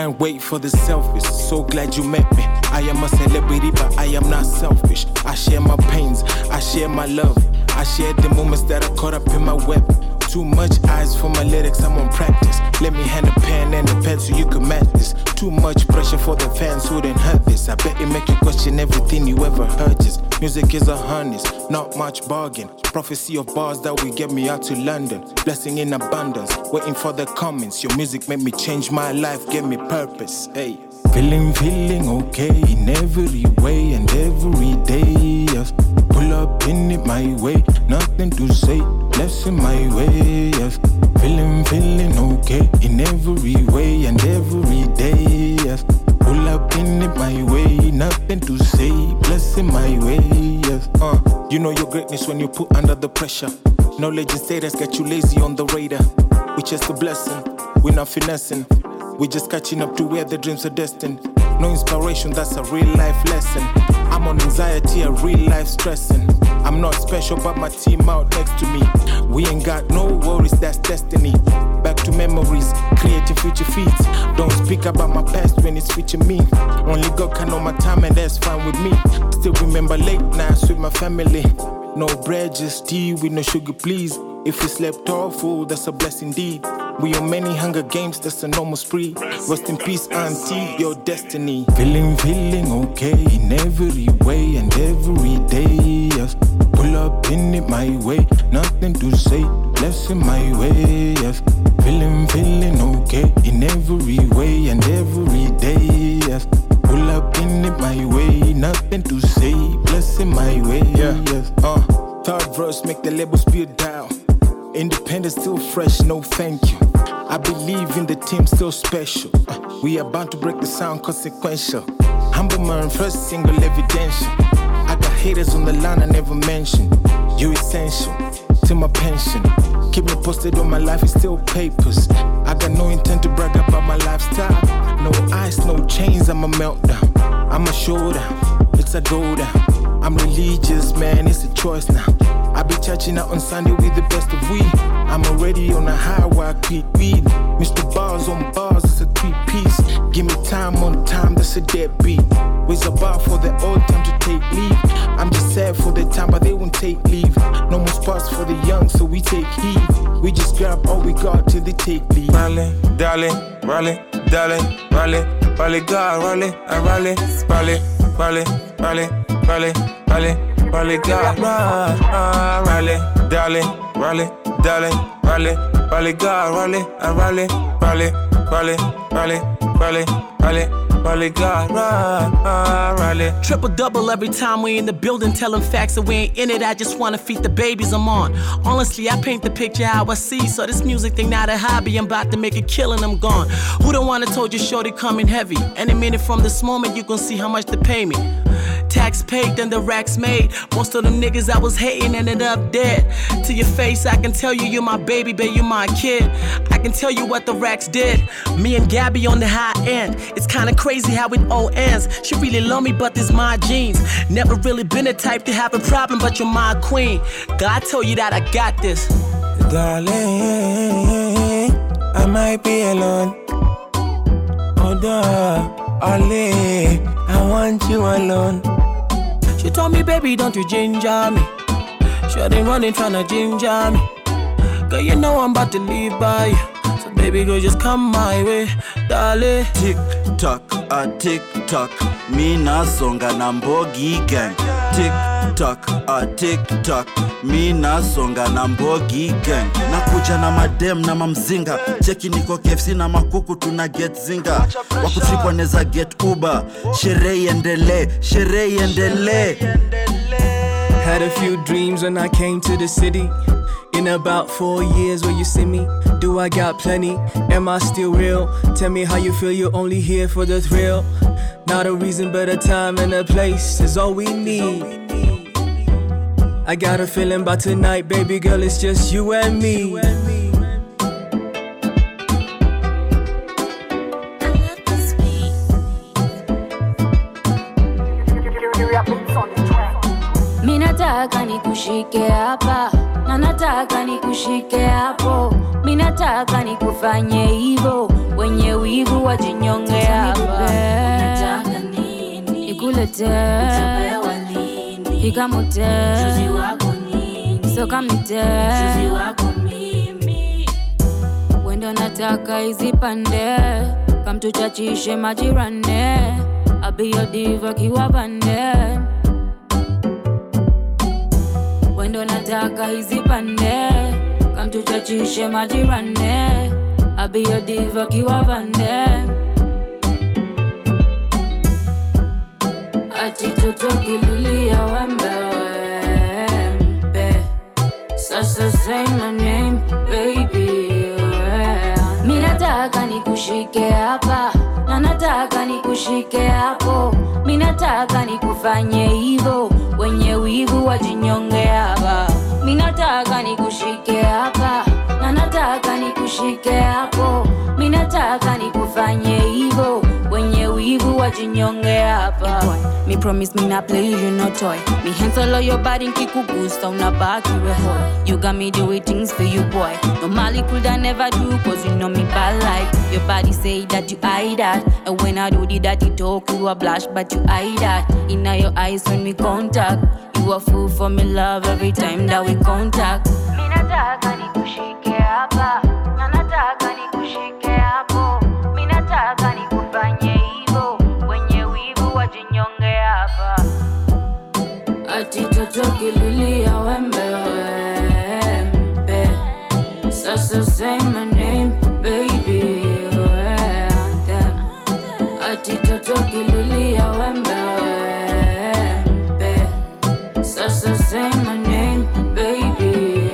Can't wait for the selfies. So glad you met me. I am a celebrity, but I am not selfish. I share my pains, I share my love. I share the moments that are caught up in my web. Too much eyes for my lyrics, I'm on practice. Let me hand a pen and a pen so you can match this. Too much pressure for the fans who didn't hurt this. I bet it make you question everything you ever heard. Just music is a harness, not much bargain. Prophecy of bars that will get me out to London. Blessing in abundance, waiting for the comments. Your music made me change my life, gave me purpose. Hey. Feeling, feeling okay in every way and every day. Yes. Pull up in it my way, nothing to say, blessing my way. Yes. Feeling, feeling okay in every way and every day. Yes. Pull up in it my way, nothing to say, blessing my way. Yes. Uh, you know your greatness when you put under the pressure. Knowledge and status got you lazy on the radar. We just a blessing, we not finessing. We just catching up to where the dreams are destined. No inspiration, that's a real life lesson. I'm on anxiety, a real life stressing. I'm not special, but my team out next to me. We ain't got no worries, that's destiny. Back to memories, creating future feats. Don't speak about my past when it's featuring me. Only God can know my time, and that's fine with me. Still remember late nights with my family. No bread, just tea with no sugar, please. If we slept awful, that's a blessing indeed. We on many hunger games, that's a normal spree. Rest in peace, auntie, your destiny. Feeling, feeling okay in every way and every day. Yes. Pull up in it my way, nothing to say, blessing my way. Yes. Feeling, feeling okay in every way and every day. Yes. Pull up in it my way, nothing to say, blessing my way. Yeah. Yes. Uh, third verse make the label speed down. Independent, still fresh, no thank you. I believe in the team, still special. Uh, we are bound to break the sound, consequential. Humble man, first single evidential. Haters on the line I never mentioned. You essential to my pension. Keep me posted on my life, it's still papers. I got no intent to brag about my lifestyle. No ice, no chains, I'm a meltdown. I'm a showdown, it's a go down. I'm religious, man, it's a choice now. I be churching out on Sunday with the best of we. I'm already on a high where I quit weed. Mr. Bars on bars, it's a three piece. Give me time on time, that's a deadbeat. Raise a bar for the old time to take leave. I'm just sad for the time, but they won't take leave. No more spots for the young, so we take heed. We just grab all we got till they take leave. Rally, darling, rally, darling, rally, rally, God, rally, I rally, rally, rally, rally, rally, rally, rally, God, rally, darling, rally, darling, rally, rally, God, rally, I rally, rally, rally, rally, rally, Rally, rally, God, rally. Triple double every time we in the building, telling facts and we ain't in it. I just wanna feed the babies I'm on. Honestly, I paint the picture how I see. So this music thing not a hobby. I'm about to make a killing. I'm gone. Who don't wanna told you shorty coming heavy? Any minute from this moment, you gon' see how much to pay me. Tax paid, then the racks made. Most of them niggas I was hating ended up dead. To your face, I can tell you you're my baby, babe, you're my kid. I can tell you what the racks did. Me and Gabby on the high end. It's kinda crazy how it all ends. She really love me, but this my jeans. Never really been a type to have a problem, but you're my queen. God told you that I got this. Darling, I might be alone. Oh, Ollie, I want you alone. She told me, baby, don't you ginger me. Sure, they running tryna ginger me. Girl, you know I'm about to leave by you. So, baby, girl, just come my way, darling. Tick tock, a tick tock, nasonga na mbogi gang. Tick tock, a tick tock, mi nasonga na mbogi gang. Nakuja na madem na mamzinga, cheki niko KFC na makuku tuna get zinga. Wakutrip waneza get uber, sherehe iendelee, sherehe iendelee. Had a few dreams when I came to the city. In about four years, will you see me? Do I got plenty? Am I still real? Tell me how you feel, you're only here for the thrill. Not a reason, but a time and a place is all we need. I got a feeling about tonight, baby girl, it's just you and me. Mi nataka nikushike hapa na nataka nikushike hapo, mi nataka nikufanye hivyo, wenye wivu wajinyonge hapa. Nataka nini nikulete ikamute. Mchuzi wako nini, soka mte mchuzi wako mimi, wendo nataka izipande. Kamtuchachishe majirane, abiyodiva kiwapande wendo nataka izipande. Kamtuchachishe majirane, abiyodiva kiwapande ati tutokililia wembe wembe sasa say name baby mi nataka nikushike hapa na nataka nikushike hapo. Mi nataka nikufanye hivyo wenye wivu wajinyonge hapa. Mi nataka nikushike hapa na nataka nikushike hapo. Mi nataka nikufanye hivyo wivu wajinyonge hapa. Me promise not play you no toy. Me hands all your body nkikugusa unabaki reho you you got me doing things for you boy. Normally could I never do cause you know me bad like. Your body say that you hide that. And when I do the dirty talk you a blush but you hide that. In your eyes when we contact. You a fool for me love every time that we contact. Mi nataka nikushike hapa na nataka nikushike hapo mi nataka ati toto kililia wembe wembe. Sasa say my name baby ati toto kililia wembe wembe. Sasa say name baby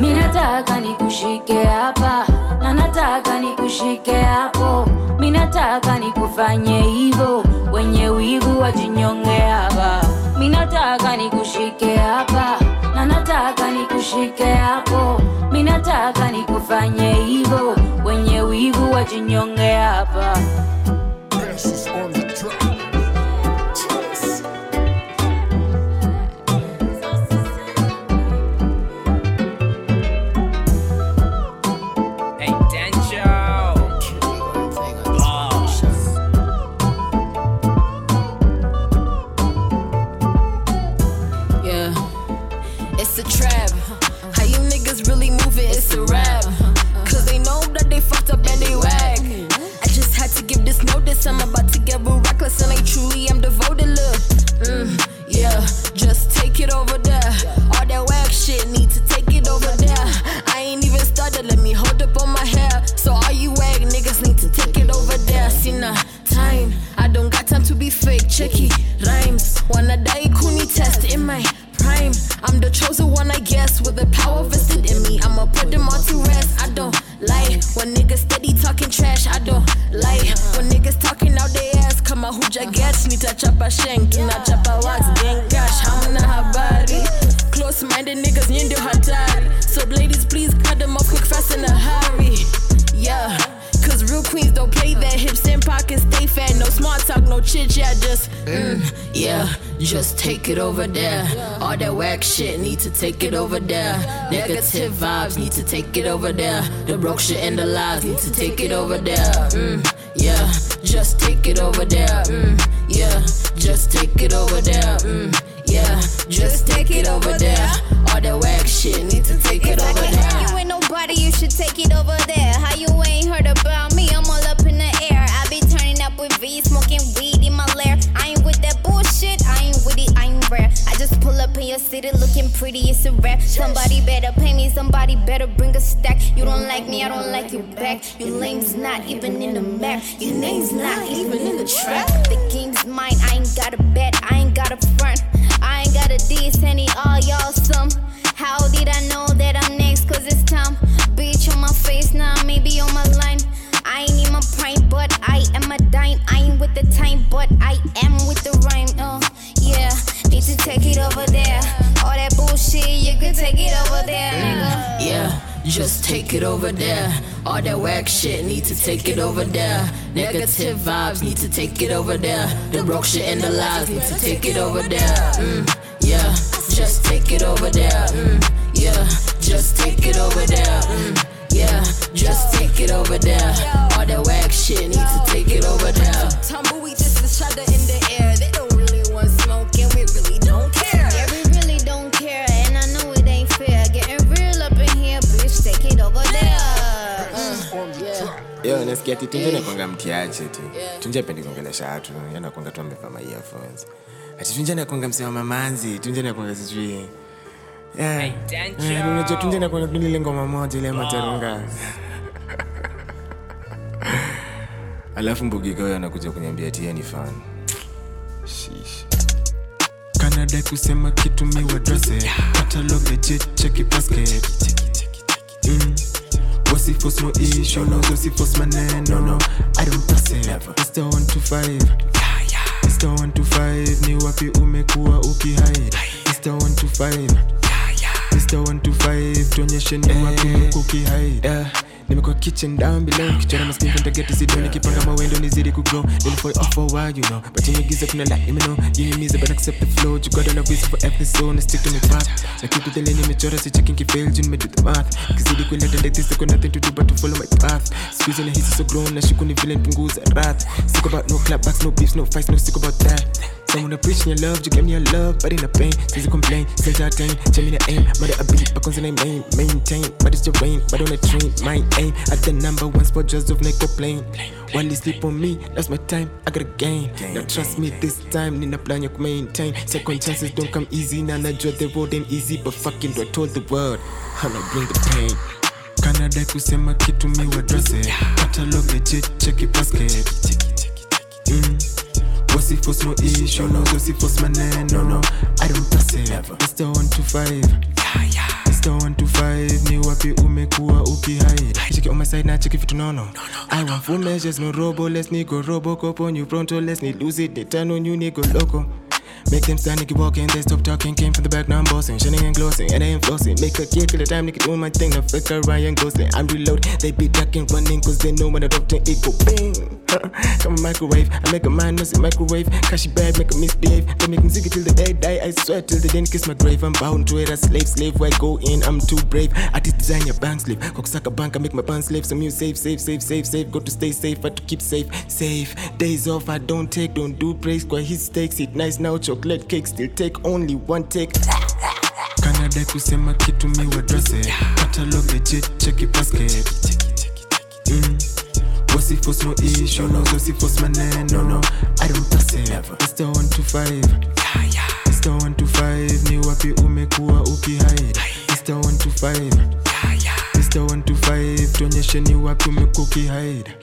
mi nataka nikushike hapa na nataka nikushike hapo. Mi nataka nikufanye hivyo wenye wivu wajinyonge hapa mi nataka nikushike hapa na nataka nikushike hapo. Mi nataka nikufanye hivyo wenye wivu wajinyonge hapa Listen, like truly, I'm devoted, look. Mm, yeah, just take it over there. All that whack shit need to take it over there. I ain't even started, let me hold up on my hair. So all you wag niggas need to take it over there. See now, time, I don't got time to be fake. Checky rhymes, wanna die, kuni test in my prime. I'm the chosen one, I guess, with the power vested in me. I'ma put them all to rest. I don't like when niggas steady talking trash. I don't nitachapa sheng tunachapa wax gang cash hamna habari. Close minded niggas nyie ndio hatari. So ladies please cut them off quick fast in a hurry. Yeah Cause real queens don't play that hips and pockets stay fat no small talk no chit chat just mm, yeah just take it over there. All that whack shit need to take it over there. Negative vibes need to take it over there. The broke shit and the lies need to take it over there. Mm, yeah just take it over there. Mm, yeah just take it over there. Mm, yeah just take it over there. All that whack shit need to take it over there. You ain't nobody, you should take it over there. How you ain't in your city looking pretty, it's a rap. Somebody better pay me, somebody better bring a stack. You don't like me, I don't like you back. Your lame's not even in the map. Your name's not even in the trap. The game's mine, I ain't got a bet, I ain't got a front. I ain't got a diss, any all y'all some. How did I know that I'm next? Cause it's time. Bitch on my face now, maybe on my line. I ain't in my prime, but I am a dime. I ain't with the time, but I am with the rhyme. Oh, yeah. Need to take it over there. Take it over there, nigga. Yeah, just take it over there. All that whack shit need to take it over there. Negative vibes need to take it over there. The broke shit and the lies need to take it over there. Mm, yeah, just take it over there. Mm, yeah, just take it over there. Mm, yeah, just take it over there. All that whack shit need to take it over there. Tumbleweed, just a shudder in the nasikia ti tunje nakwanga mtiache ti tunje apendi kuongelesha watu yanakwanga tu amevaa ma ati tunje nakwanga msema mamanzi tunje nakwanga sijui. Eh, unajua tunje nakwanga tu ngoma moja ile matarunga alafu mbugika anakuja kuniambia tia ni fan. Kanada kusema kitu mi hata catalog cheki basket. Mm. Wasifos no issue no wasifos maneno no i don't pass it. Mr 125 mr 125 ni wapi umekuwa ukihide mr 125 mr 125 tuonyeshe ni wapi eh. umekuwa ukihide yeah. Nimekuwa kitchen down below kichora maskini kontageti sido nikipanga mawendo nizidi kugrow nilifall off for a while you know. But ingiza kuna light you know. Jinimiza but accept the flow. You got on a reason for every soul and stick to my path. Na kitu tele nimechora si checking kifail juu nimedo the math. Kizidi kuleta like this got nothing to do but to follow my path. Squeezing the hisi so grown na shuku ni vile nipunguza wrath. Sick about no clapbacks no beefs no fights no sick about that Someone preaching your love, you give me your love, but in the pain. Since you complain, since I attain, tell me the aim. Mother a beat, but constant main, maintain. But it's your rain, but on a train, my aim. At the number one spot, just of Nico plane. While you sleep on me, that's my time, I gotta gain. Now trust me this time, nina plan ya maintain. Second chances don't come easy, now najua the road ain't easy, but fucking do I told the world, how I bring the pain. Canada kusema kitu mi wadrose Catalog legit, check it mm. wasifos no issue no wasifos maneno no i don't pass it. Mr 125 mr 125 ni wapi umekuwa ukihide cheki on my side now. Check na cheki vitu nono i want full measures no robo let's nigga robo cop on you pronto let's need lose it they turn on you nigga loco Make them stand, nigga walking, they stop talking. Came from the back, now I'm bossing, shining and glossing, and I ain't flossing. Make a kid till the time, nigga doing my thing. Now flick a Ryan ghosting. I'm reload, they be ducking, running, cause they know when I drop it go bing. Come a microwave, I make a mind, no microwave. Cause she bad, make a misbehave. They make music till the day die. I swear till the day kiss my grave. I'm bound to it, a slave, slave. Where I go in, I'm too brave. I just design your bank suck a bank, I make my bank slave. Some you save, save, save, save, save. Go to stay safe, I to keep safe, safe. Days off, I don't take, don't do breaks. Quite his stakes, it nice now. Chocolate cake, still take only one take. Canada kusema kitu mi wadrose Catalog legit, check basket mm. wasifos no issue no wasifos maneno no. I don't pass it. Mr 125 mr 125 ni wapi umekuwa ukihide mr 125 mr 125 tuonyeshe ni wapi umekuwa ukihide